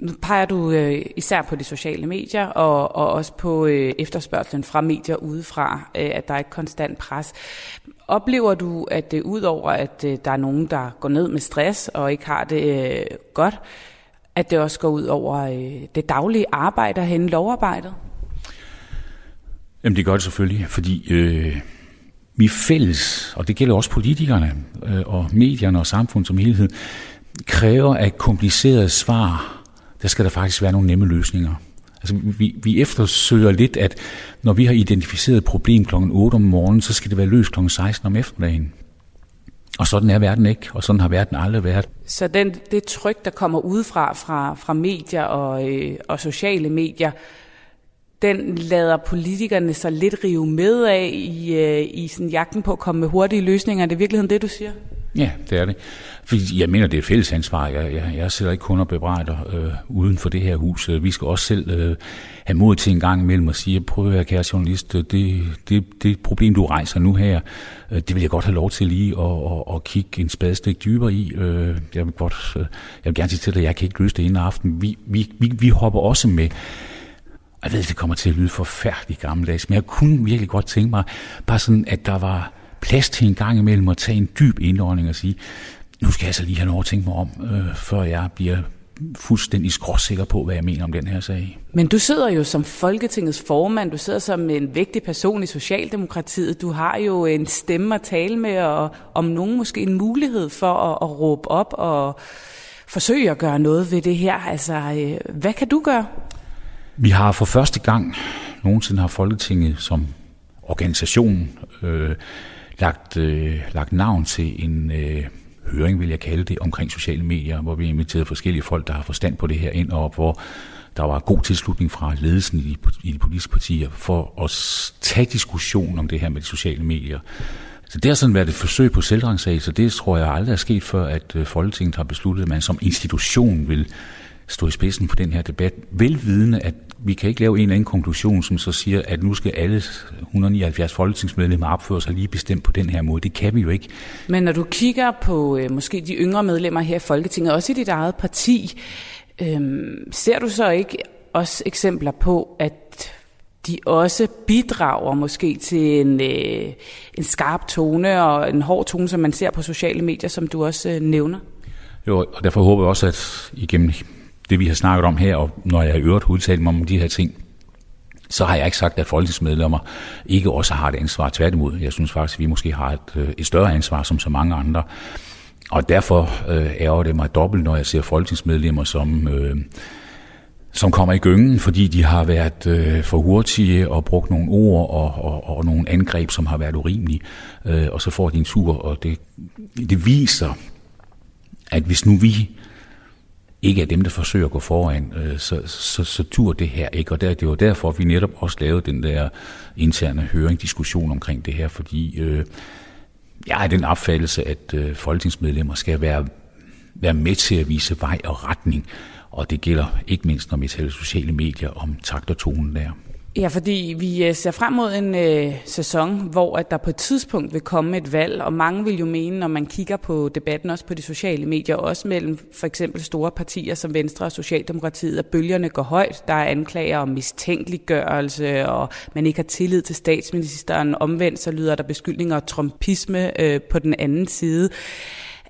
Nu peger du øh, især på de sociale medier og, og også på øh, efterspørgselen fra medier udefra, øh, at der er et konstant pres. Oplever du, at det udover at øh, der er nogen, der går ned med stress og ikke har det øh, godt, at det også går ud over øh, det daglige arbejde og hen lovarbejdet? Jamen det gør det selvfølgelig, fordi øh, vi fælles, og det gælder også politikerne øh, og medierne og samfundet som helhed, kræver af komplicerede svar, der skal der faktisk være nogle nemme løsninger. Altså, vi, vi eftersøger lidt, at når vi har identificeret et problem kl. 8 om morgenen, så skal det være løst kl. 16 om eftermiddagen. Og sådan er verden ikke, og sådan har verden aldrig været. Så den, det tryk, der kommer udefra fra, fra medier og, øh, og sociale medier, den lader politikerne sig lidt rive med af i, øh, i sådan jagten på at komme med hurtige løsninger. Er det i virkeligheden det, du siger? Ja, det er det. Fordi jeg mener, det er fælles ansvar. Jeg, jeg, jeg sidder ikke kun og bebrejder øh, uden for det her hus. Øh, vi skal også selv øh, have mod til en gang imellem at sige, prøv at høre, kære journalist, øh, det, det, det problem, du rejser nu her, øh, det vil jeg godt have lov til lige at, og, og kigge en spadestik dybere i. Øh, jeg, vil godt, øh, jeg vil gerne sige til dig, at jeg kan ikke løse det inden aften. Vi, vi, vi, vi hopper også med jeg ved, det kommer til at lyde forfærdeligt gammeldags, men jeg kunne virkelig godt tænke mig, bare sådan, at der var plads til en gang imellem at tage en dyb indånding og sige, nu skal jeg så lige have noget at tænke mig om, øh, før jeg bliver fuldstændig skråsikker på, hvad jeg mener om den her sag. Men du sidder jo som Folketingets formand, du sidder som en vigtig person i Socialdemokratiet, du har jo en stemme at tale med, og om nogen måske en mulighed for at, at råbe op og forsøge at gøre noget ved det her. Altså, øh, hvad kan du gøre? Vi har for første gang nogensinde har Folketinget som organisation øh, lagt, øh, lagt navn til en øh, høring, vil jeg kalde det, omkring sociale medier, hvor vi inviterede forskellige folk, der har forstand på det her ind, og hvor der var god tilslutning fra ledelsen i de, i de politiske partier for at tage diskussion om det her med de sociale medier. Så det har sådan været et forsøg på selvrensagelse, så det tror jeg aldrig er sket før, at øh, Folketinget har besluttet, at man som institution vil stå i spidsen for den her debat, velvidende, at vi kan ikke lave en eller anden konklusion, som så siger, at nu skal alle 179 folketingsmedlemmer opføre sig lige bestemt på den her måde. Det kan vi jo ikke. Men når du kigger på øh, måske de yngre medlemmer her i Folketinget, også i dit eget parti, øh, ser du så ikke også eksempler på, at de også bidrager måske til en, øh, en skarp tone og en hård tone, som man ser på sociale medier, som du også øh, nævner? Jo, og derfor håber jeg også, at igennem det, vi har snakket om her, og når jeg har øvrigt udtalt mig om de her ting, så har jeg ikke sagt, at folketingsmedlemmer ikke også har et ansvar. Tværtimod, jeg synes faktisk, at vi måske har et, øh, et større ansvar som så mange andre. Og derfor øh, ærger det mig dobbelt, når jeg ser folketingsmedlemmer, som, øh, som kommer i gyngen, fordi de har været øh, for hurtige og brugt nogle ord og, og, og nogle angreb, som har været urimelige. Øh, og så får de en tur, og det, det viser, at hvis nu vi ikke er dem, der forsøger at gå foran, øh, så, så, så tur det her ikke. Og der, det var derfor, vi netop også lavede den der interne høring, diskussion omkring det her, fordi øh, jeg er den opfattelse, at øh, folketingsmedlemmer skal være, være med til at vise vej og retning, og det gælder ikke mindst, når vi taler sociale medier om takt og tonen der. Ja, fordi vi øh, ser frem mod en øh, sæson, hvor at der på et tidspunkt vil komme et valg, og mange vil jo mene, når man kigger på debatten også på de sociale medier, også mellem for eksempel store partier som Venstre og Socialdemokratiet, at bølgerne går højt. Der er anklager om mistænkeliggørelse, og man ikke har tillid til statsministeren. Omvendt så lyder der beskyldninger og trompisme øh, på den anden side.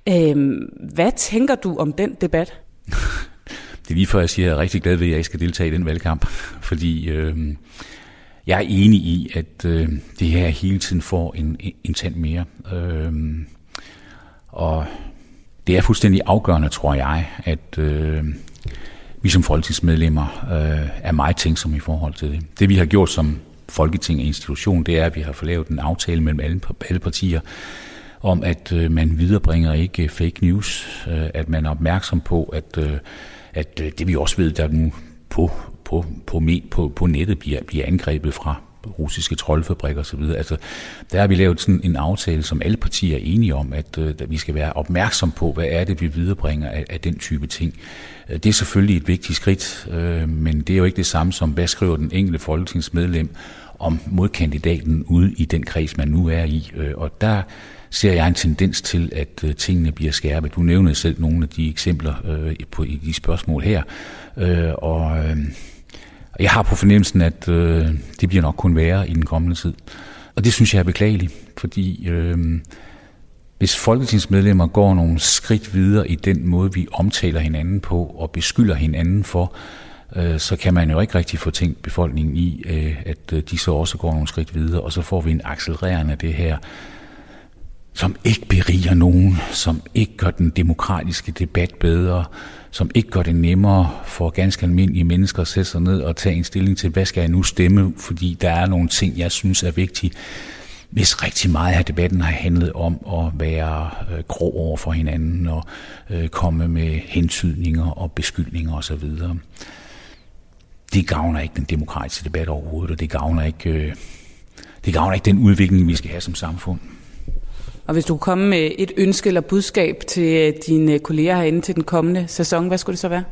Øh, hvad tænker du om den debat? [LAUGHS] Det er lige før, jeg siger, at jeg er rigtig glad ved, at jeg ikke skal deltage i den valgkamp, [LAUGHS] fordi øh, jeg er enig i, at øh, det her hele tiden får en, en tand mere. Øh, og det er fuldstændig afgørende, tror jeg, at øh, vi som folketingsmedlemmer øh, er meget tænksomme i forhold til det. Det vi har gjort som Folketing og institution, det er, at vi har fået lavet en aftale mellem alle, alle partier, om at øh, man viderebringer ikke øh, fake news, øh, at man er opmærksom på, at øh, at øh, det vi også ved, der nu på, på, på, på, på nettet bliver, bliver angrebet fra russiske troldfabrikker osv. Altså, der har vi lavet sådan en aftale, som alle partier er enige om, at, øh, at vi skal være opmærksom på, hvad er det, vi viderebringer af, af den type ting. Det er selvfølgelig et vigtigt skridt, øh, men det er jo ikke det samme som, hvad skriver den enkelte folketingsmedlem om modkandidaten ude i den kreds, man nu er i. Og der ser jeg en tendens til, at øh, tingene bliver skærpet. Du nævnede selv nogle af de eksempler øh, på i de spørgsmål her, øh, og øh, jeg har på fornemmelsen, at øh, det bliver nok kun værre i den kommende tid. Og det synes jeg er beklageligt, fordi øh, hvis folketingsmedlemmer går nogle skridt videre i den måde, vi omtaler hinanden på og beskylder hinanden for, øh, så kan man jo ikke rigtig få tænkt befolkningen i, øh, at øh, de så også går nogle skridt videre, og så får vi en accelererende af det her som ikke beriger nogen, som ikke gør den demokratiske debat bedre, som ikke gør det nemmere for ganske almindelige mennesker at sætte sig ned og tage en stilling til, hvad skal jeg nu stemme, fordi der er nogle ting, jeg synes er vigtige. Hvis rigtig meget af debatten har handlet om at være øh, grå over for hinanden og øh, komme med hentydninger og beskyldninger osv. Det gavner ikke den demokratiske debat overhovedet, og det gavner ikke, øh, det gavner ikke den udvikling, vi skal have som samfund. Og hvis du kunne komme med et ønske eller budskab til dine kolleger herinde til den kommende sæson, hvad skulle det så være?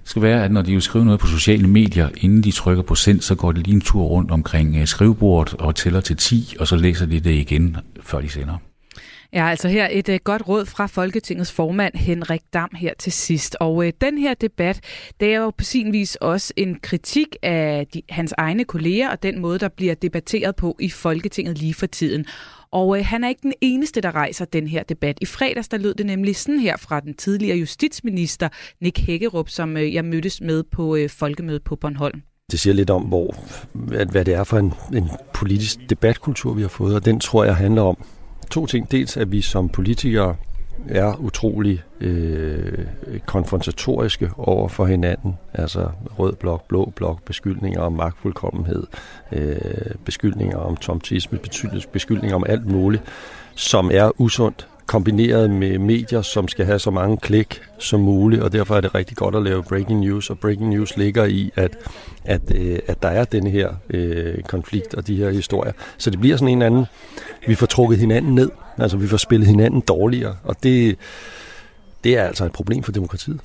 Det skal være, at når de vil skrive noget på sociale medier, inden de trykker på send, så går de lige en tur rundt omkring øh, skrivebordet og tæller til 10, og så læser de det igen, før de sender. Ja, altså her et uh, godt råd fra Folketingets formand Henrik Dam her til sidst. Og uh, den her debat, det er jo på sin vis også en kritik af de, hans egne kolleger og den måde, der bliver debatteret på i Folketinget lige for tiden. Og øh, han er ikke den eneste, der rejser den her debat. I fredags der lød det nemlig sådan her fra den tidligere justitsminister Nick Hækkerup, som øh, jeg mødtes med på øh, folkemødet på Bornholm. Det siger lidt om, hvor, hvad, hvad det er for en, en politisk debatkultur, vi har fået, og den tror jeg handler om to ting. Dels at vi som politikere er utrolig øh, konfrontatoriske over for hinanden. Altså rød blok, blå blok, beskyldninger om magtfuldkommenhed, øh, beskyldninger om tomtisme, beskyldninger om alt muligt, som er usundt kombineret med medier, som skal have så mange klik som muligt, og derfor er det rigtig godt at lave breaking news, og breaking news ligger i, at, at, øh, at der er denne her øh, konflikt og de her historier. Så det bliver sådan en anden, vi får trukket hinanden ned, altså vi får spillet hinanden dårligere, og det, det er altså et problem for demokratiet.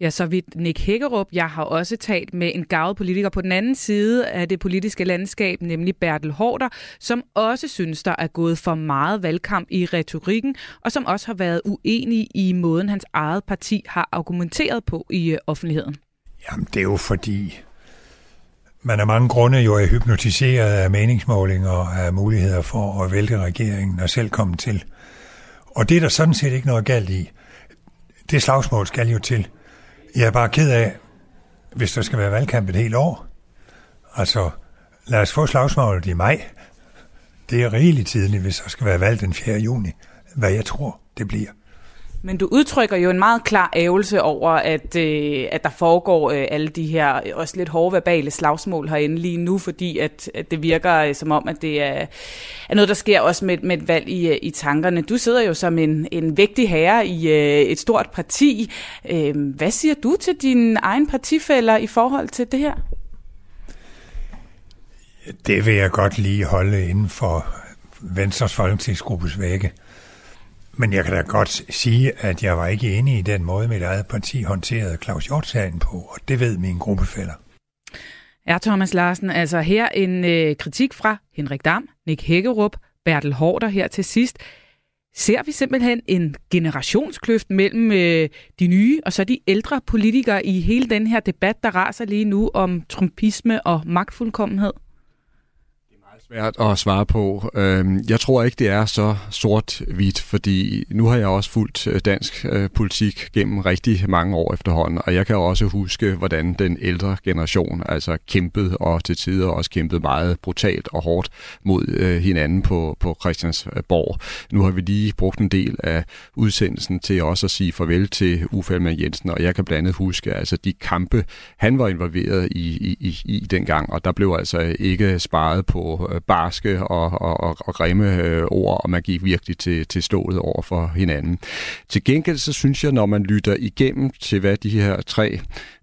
Ja, så vidt Nick Hækkerup. Jeg har også talt med en gavet politiker på den anden side af det politiske landskab, nemlig Bertel Hårder, som også synes, der er gået for meget valgkamp i retorikken, og som også har været uenig i måden, hans eget parti har argumenteret på i øh, offentligheden. Jamen, det er jo fordi, man af mange grunde jo er hypnotiseret af meningsmålinger og af muligheder for at vælte regeringen og selv komme til. Og det er der sådan set ikke noget galt i. Det slagsmål skal jo til. Jeg er bare ked af, hvis der skal være valgkamp et helt år. Altså, lad os få slagsmålet i maj. Det er rigeligt tidligt, hvis der skal være valg den 4. juni, hvad jeg tror, det bliver. Men du udtrykker jo en meget klar ævelse over, at, øh, at der foregår øh, alle de her øh, også lidt hårde verbale slagsmål herinde lige nu, fordi at, at det virker øh, som om, at det er, er noget, der sker også med, med et valg i, øh, i tankerne. Du sidder jo som en, en vigtig herre i øh, et stort parti. Øh, hvad siger du til dine egen partifælder i forhold til det her? Det vil jeg godt lige holde inden for Venstres folketingsgruppes vægge. Men jeg kan da godt sige, at jeg var ikke enig i den måde, mit eget parti håndterede Claus hjort på, og det ved min gruppefælder. Ja, Thomas Larsen, altså her en øh, kritik fra Henrik Dam, Nick Hækkerup, Bertel Hårder her til sidst. Ser vi simpelthen en generationskløft mellem øh, de nye og så de ældre politikere i hele den her debat, der raser lige nu om trumpisme og magtfuldkommenhed? Svært at svare på. Øhm, jeg tror ikke, det er så sort-hvidt, fordi nu har jeg også fulgt øh, dansk øh, politik gennem rigtig mange år efterhånden, og jeg kan også huske, hvordan den ældre generation altså kæmpede, og til tider også kæmpede meget brutalt og hårdt mod øh, hinanden på, på Christiansborg. Nu har vi lige brugt en del af udsendelsen til også at sige farvel til Uffe Jensen, og jeg kan blandt andet huske altså de kampe, han var involveret i, i, i, i dengang, og der blev altså ikke sparet på barske og, og, og, og grimme øh, ord, og man gik virkelig til, til stålet over for hinanden. Til gengæld så synes jeg, når man lytter igennem til, hvad de her tre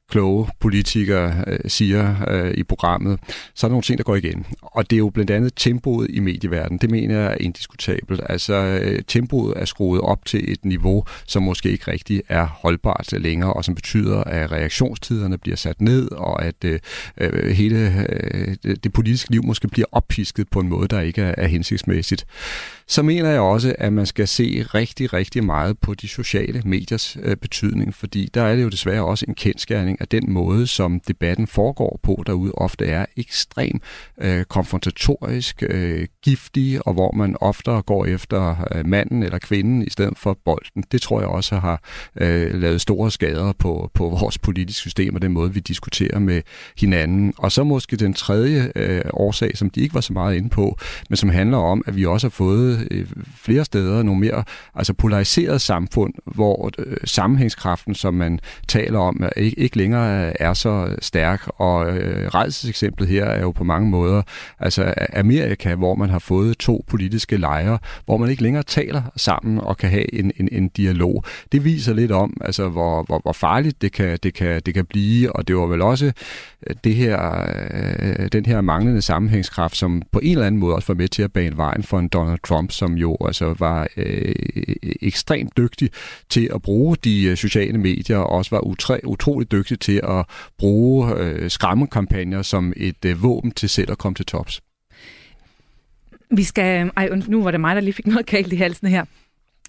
kloge politikere øh, siger øh, i programmet, så er der nogle ting, der går igen. Og det er jo blandt andet tempoet i medieverdenen. Det mener jeg er indiskutabelt. Altså, øh, tempoet er skruet op til et niveau, som måske ikke rigtig er holdbart længere, og som betyder, at reaktionstiderne bliver sat ned, og at øh, øh, hele øh, det politiske liv måske bliver oppisket på en måde, der ikke er, er hensigtsmæssigt så mener jeg også, at man skal se rigtig, rigtig meget på de sociale mediers øh, betydning, fordi der er det jo desværre også en kendskærning at den måde, som debatten foregår på derude, ofte er ekstrem øh, konfrontatorisk, øh, giftig, og hvor man oftere går efter øh, manden eller kvinden i stedet for bolden. Det tror jeg også har øh, lavet store skader på, på [LAUGHS] vores politiske system og den måde, vi diskuterer med hinanden. Og så måske den tredje øh, årsag, som de ikke var så meget inde på, men som handler om, at vi også har fået øh, flere steder nogle mere altså polariseret samfund, hvor øh, sammenhængskraften, som man taler om, er, ikke, ikke længere Øh, er så øh, stærk. Og øh, rejseseksemplet her er jo på mange måder altså Amerika, hvor man har fået to politiske lejre, hvor man ikke længere taler sammen og kan have en, en, en dialog. Det viser lidt om, altså hvor, hvor, hvor farligt det kan, det, kan, det kan blive, og det var vel også øh, det her, øh, den her manglende sammenhængskraft, som på en eller anden måde også var med til at bane vejen for en Donald Trump som jo altså var øh, ekstremt dygtig til at bruge de sociale medier, og også var utræ, utroligt dygtig til at bruge øh, skræmmekampagner som et øh, våben til selv at komme til tops. Vi skal... Ej, nu var det mig, der lige fik noget galt i halsen her.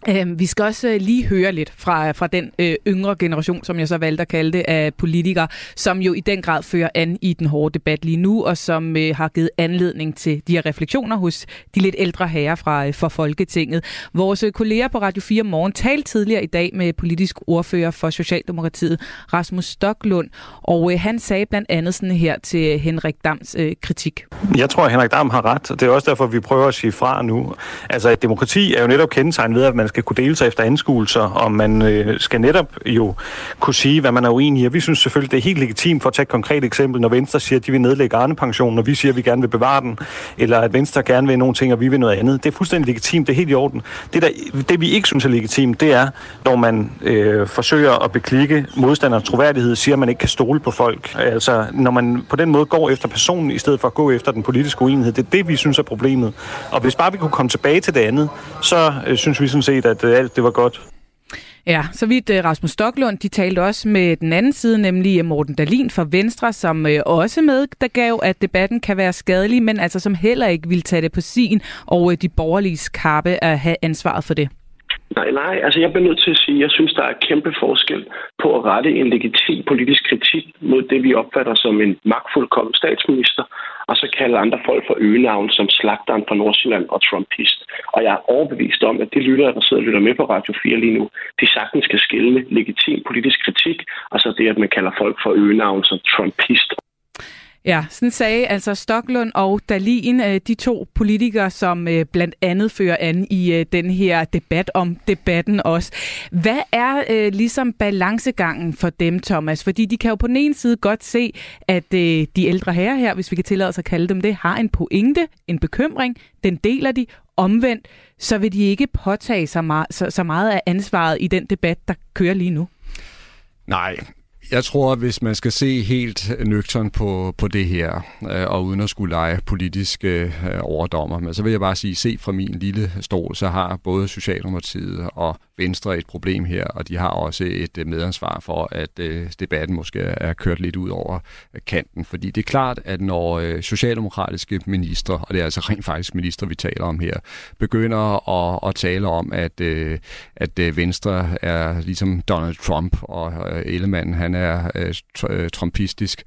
Øh, vi skal også øh, lige høre lidt fra, fra den øh, yngre generation, som jeg så valgte at kalde det, af politikere, som jo i den grad fører an i den hårde debat lige nu, og som øh, har givet anledning til de her refleksioner hos de lidt ældre herrer fra, øh, fra Folketinget. Vores øh, kolleger på Radio 4 Morgen talte tidligere i dag med politisk ordfører for Socialdemokratiet, Rasmus Stoklund, og øh, han sagde blandt andet sådan her til Henrik Dams øh, kritik. Jeg tror, at Henrik Dam har ret, og det er også derfor, vi prøver at sige fra nu. Altså, et demokrati er jo netop kendetegnet ved, at man skal kunne dele sig efter anskuelser, og man øh, skal netop jo kunne sige, hvad man er uenig i. Og vi synes selvfølgelig, det er helt legitimt for at tage et konkret eksempel, når Venstre siger, at de vil nedlægge Arne-pensionen, og vi siger, at vi gerne vil bevare den, eller at Venstre gerne vil nogle ting, og vi vil noget andet. Det er fuldstændig legitimt, det er helt i orden. Det, der, det vi ikke synes er legitimt, det er, når man øh, forsøger at beklikke modstanders troværdighed, siger, at man ikke kan stole på folk. Altså, når man på den måde går efter personen, i stedet for at gå efter den politiske uenighed, det er det, vi synes er problemet. Og hvis bare vi kunne komme tilbage til det andet, så øh, synes vi sådan set, at øh, alt det var godt. Ja, så vidt øh, Rasmus Stoklund, de talte også med den anden side, nemlig Morten Dalin fra Venstre, som øh, også med, der gav, at debatten kan være skadelig, men altså som heller ikke vil tage det på sin og de borgerlige kappe at have ansvaret for det. Nej, nej, altså jeg bliver nødt til at sige, at jeg synes, der er kæmpe forskel på at rette en legitim politisk kritik mod det, vi opfatter som en magtfuldkommen statsminister, og så kalde andre folk for øgenavn som Slagteren fra Nordsjælland og Trumpist. Og jeg er overbevist om, at de lyttere, der sidder og lytter med på Radio 4 lige nu, de sagtens skal skille legitim politisk kritik, og så det, at man kalder folk for øgenavn som Trumpist Ja, sådan sagde altså Stoklund og Dalin, øh, de to politikere, som øh, blandt andet fører an i øh, den her debat om debatten også. Hvad er ligesom balancegangen for dem, Thomas? Fordi de kan jo på den ene side godt se, at de ældre herrer her, hvis vi kan tillade os at kalde dem det, har en pointe, en bekymring, den deler de. Omvendt, så vil de ikke påtage sig meget, så meget af ansvaret i den debat, der kører lige nu. Nej, jeg tror, at hvis man skal se helt nøgtern på, på det her, øh, og uden at skulle lege politiske øh, overdommer, men så vil jeg bare sige, se fra min lille stol, så har både Socialdemokratiet og Venstre et problem her, og de har også et øh, medansvar for, at øh, debatten måske er kørt lidt ud over øh, kanten. Fordi det er klart, at når øh, socialdemokratiske ministre, og det er altså rent faktisk ministre, vi taler om her, begynder at, at tale om, at, øh, at øh, Venstre er ligesom Donald Trump, og Ellemann han er øh, øh, trumpistisk,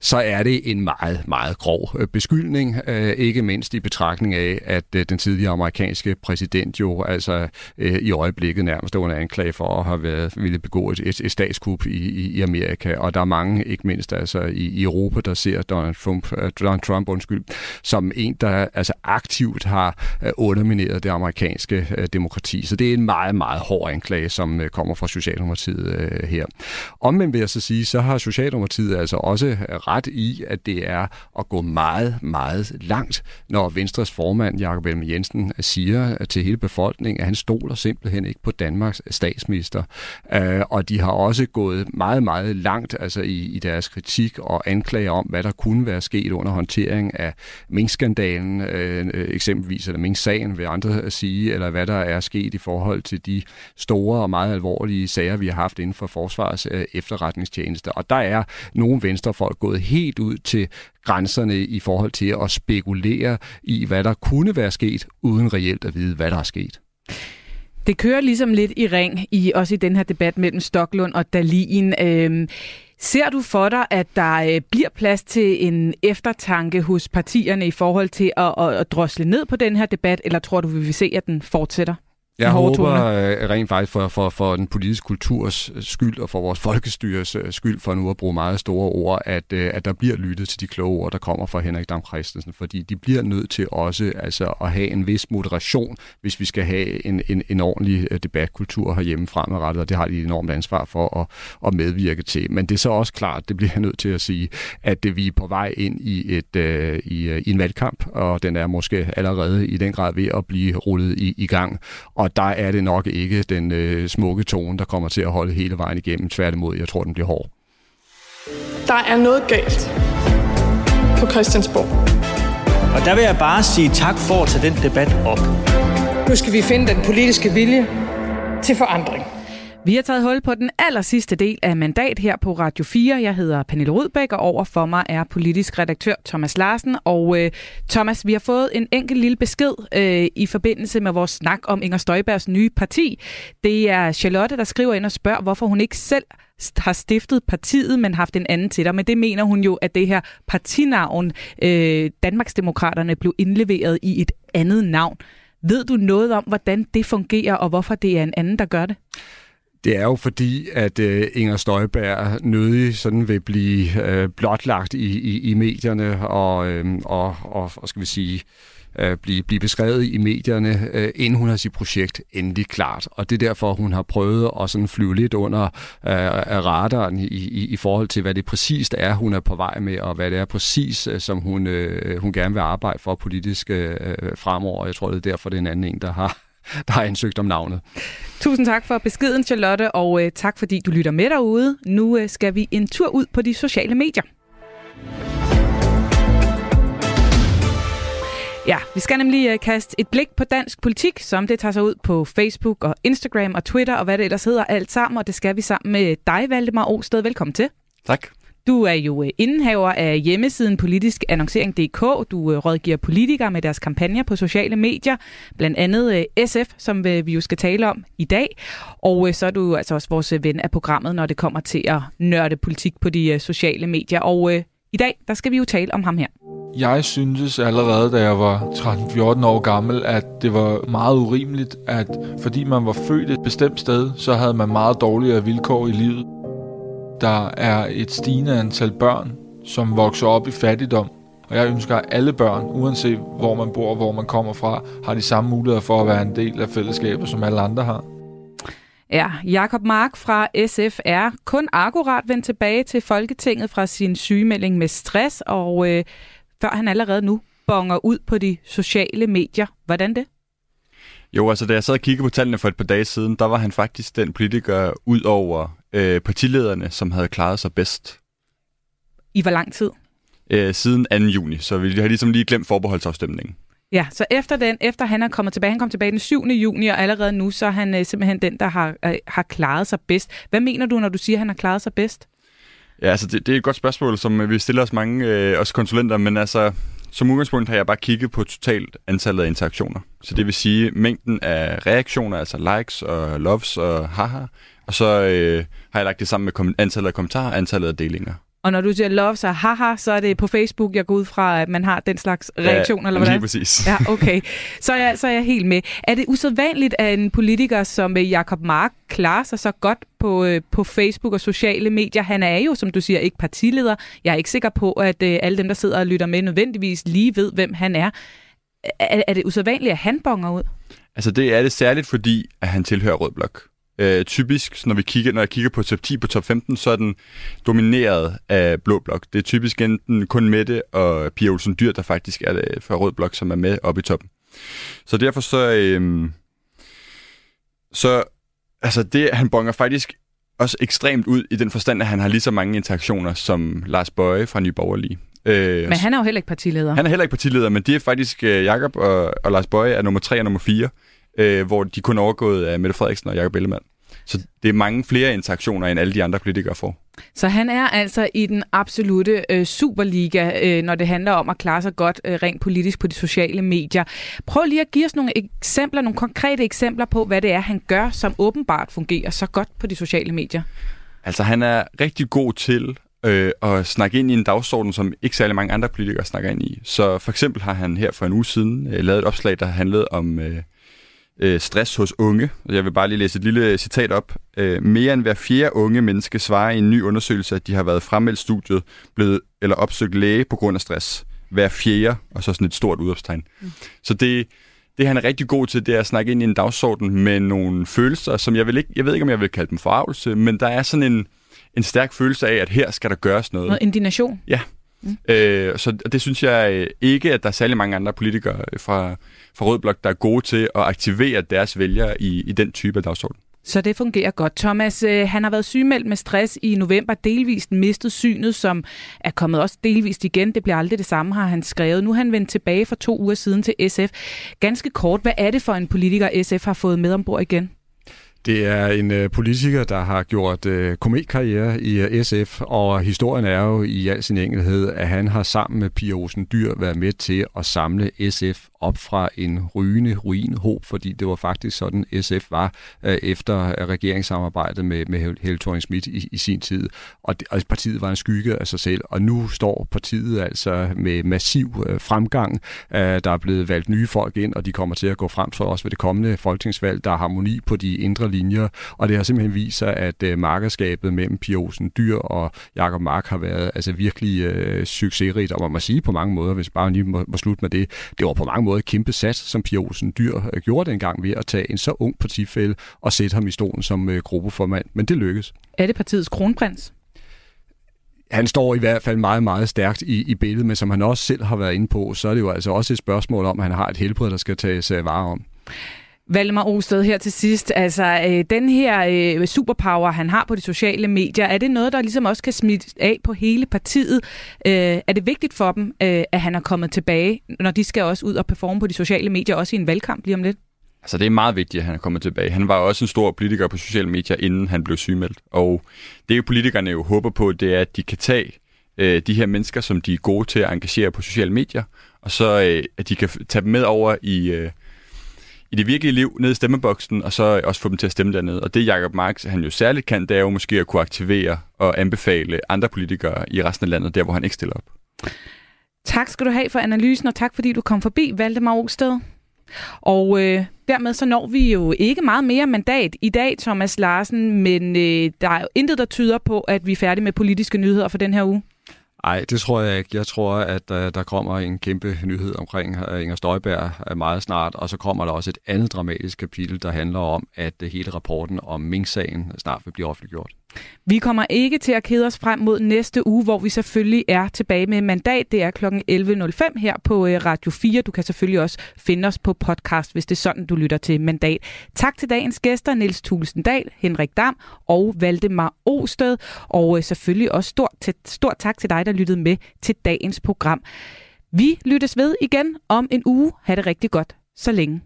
så er det en meget, meget grov øh, beskyldning, ikke mindst i betragtning af, at den tidligere amerikanske præsident jo altså i øjeblikket nærmest under anklage for at have været, ville begå et, et, et statskup i, i, i Amerika. Og der er mange, ikke mindst altså i, i Europa, der ser Donald Trump, øh, Donald Trump undskyld, som en, der altså aktivt har øh, undermineret det amerikanske øh, demokrati. Så det er en meget, meget hård anklage, som øh, kommer fra Socialdemokratiet øh, her. Omvendt vil jeg så sige, så har Socialdemokratiet altså også øh, ret i, at det er at gå meget, meget langt, når Venstres formand, Jakob Ellemann Jensen, siger øh, til hele befolkningen, at han stoler simpelthen ikke på Danmarks statsminister. Øh, og de har også gået meget, meget langt altså i, i deres kritik og anklager om, hvad der kunne være sket under håndtering af minkskandalen, eksempelvis, eller minksagen, vil andre sige, eller hvad der er sket i forhold til de store og meget alvorlige sager, vi har haft inden for forsvars efterretning efterretningstjenester. Og der er nogle venstrefolk gået helt ud til grænserne i forhold til at spekulere i, hvad der kunne være sket, uden reelt at vide, hvad der er sket. Det kører ligesom lidt i ring, i også i den her debat mellem Stoklund og Dalin. Øhm, ser du for dig, at der øh, bliver plads til en eftertanke hos partierne i forhold til at, at, at drosle ned på den her debat, eller tror du, vi vil se, at den fortsætter? Jeg håber uh, rent faktisk for, for, for den politiske kulturs skyld og for vores folkestyres øh, skyld, for nu at bruge meget store ord, at, at der bliver lyttet til de kloge ord, der kommer fra Henrik Dam Christensen, fordi de bliver nødt til også altså, at have en vis moderation, hvis vi skal have en, en, en ordentlig debatkultur herhjemme fremadrettet, og det har de et enormt ansvar for at, at medvirke til. Men det er så også klart, det bliver jeg nødt til at sige, at det, vi er på vej ind i, et, uh, i, i en valgkamp, og den er måske allerede i den grad ved at blive rullet i, i gang. Og og der er det nok ikke den øh, smukke tone, der kommer til at holde hele vejen igennem. Tværtimod, jeg tror, den bliver hård. Der er noget galt på Christiansborg. Og der vil jeg bare sige tak for at tage den debat op. Nu skal vi finde den politiske vilje til forandring. Vi har taget hul på den aller sidste del af mandat her på Radio 4. Jeg hedder Pernille Rudbæk, og over for mig er politisk redaktør Thomas Larsen. Og øh, Thomas, vi har fået en enkelt lille besked øh, i forbindelse med vores snak om Inger Støjbergs nye parti. Det er Charlotte, der skriver ind og spørger, hvorfor hun ikke selv har stiftet partiet, men haft en anden til dig. Men det mener hun jo, at det her partinavn, øh, Danmarksdemokraterne, blev indleveret i et andet navn. Ved du noget om, hvordan det fungerer, og hvorfor det er en anden, der gør det? Det er jo fordi, at øh, Inger Støjberg nødig sådan vil blive øh, blotlagt i, i, i medierne og, øh, og, og, og skal vi sige øh, blive, blive beskrevet i medierne, øh, inden hun har sit projekt endelig klart. Og det er derfor, hun har prøvet at sådan flyve lidt under øh, radaren i, i, i forhold til, hvad det præcist er, hun er på vej med, og hvad det er præcis, øh, som hun, øh, hun gerne vil arbejde for politisk øh, øh, fremover. Jeg tror, det er derfor, det er en anden en, der har [LAUGHS] der har ansøgt om navnet. Tusind tak for beskeden, Charlotte, og øh, tak fordi du lytter med derude. Nu øh, skal vi en tur ud på de sociale medier. Ja, vi skal nemlig uh, kaste et blik på dansk politik, som det tager sig ud på Facebook og Instagram og Twitter og hvad det ellers hedder alt sammen, og det skal vi sammen med dig, Valdemar Osted. Velkommen til. Tak. Du er jo øh, indehaver af hjemmesiden politiskannoncering.dk. Du øh, rådgiver politikere med deres kampagner på sociale medier, blandt andet øh, SF, som vi jo skal tale om i dag. Og så er du altså også vores ven af programmet, når det kommer til at nørde politik på de sociale medier. Og i dag, der skal vi jo tale om ham her. Jeg syntes allerede, da jeg var 13-14 år gammel, at det var meget urimeligt, at fordi man var født et bestemt sted, så havde man meget dårligere vilkår i livet. Der er et stigende antal børn, som vokser op i fattigdom, og jeg ønsker, at alle børn, uanset hvor man bor og hvor man kommer fra, har de samme muligheder for at være en del af fællesskabet, som alle andre har. Ja, Jakob Mark fra SF er kun akkurat vendt tilbage til Folketinget fra sin sygemelding med stress, og øh, før han allerede nu bonger ud på de sociale medier. Hvordan det? Jo, altså da jeg sad og kiggede på tallene for et par dage siden, der var han faktisk den politiker ud over øh, partilederne, som havde klaret sig bedst. I hvor lang tid? Øh, siden 2. juni, så vi har ligesom lige glemt forbeholdsafstemningen. Ja, så efter den, efter han er kommet tilbage, han kom tilbage den 7. juni, og allerede nu, så er han øh, simpelthen den, der har, øh, har klaret sig bedst. Hvad mener du, når du siger, at han har klaret sig bedst? Ja, altså det, det er et godt spørgsmål, som vi stiller os mange, øh, også konsulenter, men altså som udgangspunkt har jeg bare kigget på totalt antallet af interaktioner. Så det vil sige mængden af reaktioner, altså likes og loves og haha, og så øh, har jeg lagt det sammen med kom- antallet af kommentarer og antallet af delinger. Og når du siger love, så haha, så er det på Facebook, jeg går ud fra, at man har den slags reaktioner, ja, eller hvordan? lige præcis. Ja, okay. Så er, jeg, så er jeg helt med. Er det usædvanligt, at en politiker som øh, Jakob Mark klarer sig så godt på, øh, på Facebook og sociale medier? Han er jo, som du siger, ikke partileder. Jeg er ikke sikker på, at øh, alle dem, der sidder og lytter med, nødvendigvis lige ved, hvem han er. Er, er det usædvanligt, at han bonger ud? Altså det er det særligt, fordi at han tilhører Rød Blok. Øh, typisk, når, vi kigger, når jeg kigger på top 10 på top 15, så er den domineret af Blå Blok. Det er typisk enten kun Mette og Pia Olsen Dyr, der faktisk er det fra Rød Blok, som er med oppe i toppen. Så derfor så... Øh, så altså det, han bonger faktisk også ekstremt ud i den forstand, at han har lige så mange interaktioner som Lars Bøje fra Nye Borgerlige. Øh, men han er jo heller ikke partileder. Han er heller ikke partileder, men det er faktisk uh, Jakob og, og Lars Bøje er nummer 3 og nummer 4 øh, hvor de kun er overgået af Mette Frederiksen og Jacob Ellemann. Så det er mange flere interaktioner, end alle de andre politikere får. Så han er altså i den absolute øh, superliga, øh, når det handler om at klare sig godt øh, rent politisk på de sociale medier. Prøv lige at give os nogle eksempler, nogle konkrete eksempler på, hvad det er, han gør, som åbenbart fungerer så godt på de sociale medier. Altså han er rigtig god til øh, at snakke ind i en dagsorden, som ikke særlig mange andre politikere snakker ind i. Så for eksempel har han her for en uge siden øh, lavet et opslag, der handlede om... Øh, øh, stress hos unge. Jeg vil bare lige læse et lille citat op. Øh, mere end hver fjerde unge menneske svarer i en ny undersøgelse, at de har været fremmeldt studiet, blevet eller opsøgt læge på grund af stress. Hver fjerde, og så sådan et stort udopstegn. Mm. Så det, det han er rigtig god til, det er at snakke ind i en dagsorden med nogle følelser, som jeg vil ikke, jeg ved ikke, om jeg vil kalde dem forarvelse, men der er sådan en, en stærk følelse af, at her skal der gøres noget. Noget indignation. Ja. Mm. Øh, så det synes jeg øh, ikke, at der er særlig mange andre politikere øh, fra, fra Rød Blok, der er gode til at aktivere deres vælgere i, i den type af dagsorden. Så det fungerer godt. Thomas, øh, han har været sygemeldt med stress i november, delvist mistet synet, som er kommet også delvist igen. Det bliver aldrig det samme, har han skrevet. Nu er han vendt tilbage for to uger siden til SF. Ganske kort, hvad er det for en politiker, SF har fået med ombord igen? Det er en øh, politiker, der har gjort øh, kometkarriere i øh, SF, og historien er jo i al sin enkelhed, at han har sammen med Pia Olsen Dyr været med til at samle SF op fra en rygende ruinhob, fordi det var faktisk sådan, SF var øh, efter regeringssamarbejdet med, med Helle thorning Schmidt i, i sin tid. Og, det, og partiet var en skygge af sig selv, og nu står partiet altså med massiv øh, fremgang. Øh, der er blevet valgt nye folk ind, og de kommer til at gå frem for os ved det kommende folketingsvalg. Der er harmoni på de indre linjer, og det har simpelthen vist sig, at øh, markerskabet mellem Pia Olsen Dyr og Jakob Mark har været altså virkelig øh, succesrigt, og man må sige på mange måder, hvis bare lige må, må slutte med det, det var på mange måder et kæmpe sats, som Pia Olsen Dyr øh, gjorde dengang ved at tage en så ung partifælde og sætte ham i stolen som øh, gruppeformand. Men det lykkedes. Er det partiets kronprins? han står i hvert fald meget, meget stærkt i, i billedet, men som han også selv har været inde på, så er det jo altså også et spørgsmål om, at han har et helbred, der skal tages vare om. Valdemar Osted her til sidst. Altså, øh, den her øh, superpower, han har på de sociale medier, er det noget, der ligesom også kan smitte af på hele partiet? Øh, er det vigtigt for dem, øh, at han er kommet tilbage, når de skal også ud og performe på de sociale medier, også i en valgkamp lige om lidt? Altså, det er meget vigtigt, at han er kommet tilbage. Han var også en stor politiker på sociale medier, inden han blev sygemeldt. Og det, politikerne jo håber på, det er, at de kan tage øh, de her mennesker, som de er gode til at engagere på sociale medier, og så øh, at de kan tage dem med over i, øh, i det virkelige liv, ned i stemmeboksen, og så også få dem til at stemme dernede. Og det Jacob Marx, han jo særligt kan, det er jo måske at kunne aktivere og anbefale andre politikere i resten af landet, der hvor han ikke stiller op. Tak skal du have for analysen, og tak fordi du kom forbi, Valdemar Osted. Og øh, dermed så når vi jo ikke meget mere mandat i dag, Thomas Larsen, men øh, der er jo intet, der tyder på, at vi er færdige med politiske nyheder for den her uge. Nej, det tror jeg ikke. Jeg tror, at uh, der kommer en kæmpe nyhed omkring uh, Inger Støjberg uh, meget snart, og så kommer der også et andet dramatisk kapitel, der handler om, at uh, hele rapporten om Mink-sagen snart vil blive offentliggjort. Vi kommer ikke til at kede os frem mod næste uge, hvor vi selvfølgelig er tilbage med mandat. Det er kl. 11.05 her på øh, Radio 4. Du kan selvfølgelig også finde os på podcast, hvis det er sådan, du lytter til mandat. Tak til dagens gæster, Niels Tulsendal, Henrik Dam og Valdemar Osted. Og øh, selvfølgelig også stort, stort tak til dig, der lyttede med til dagens program. Vi lyttes ved igen om en uge. Ha' det rigtig godt så længe.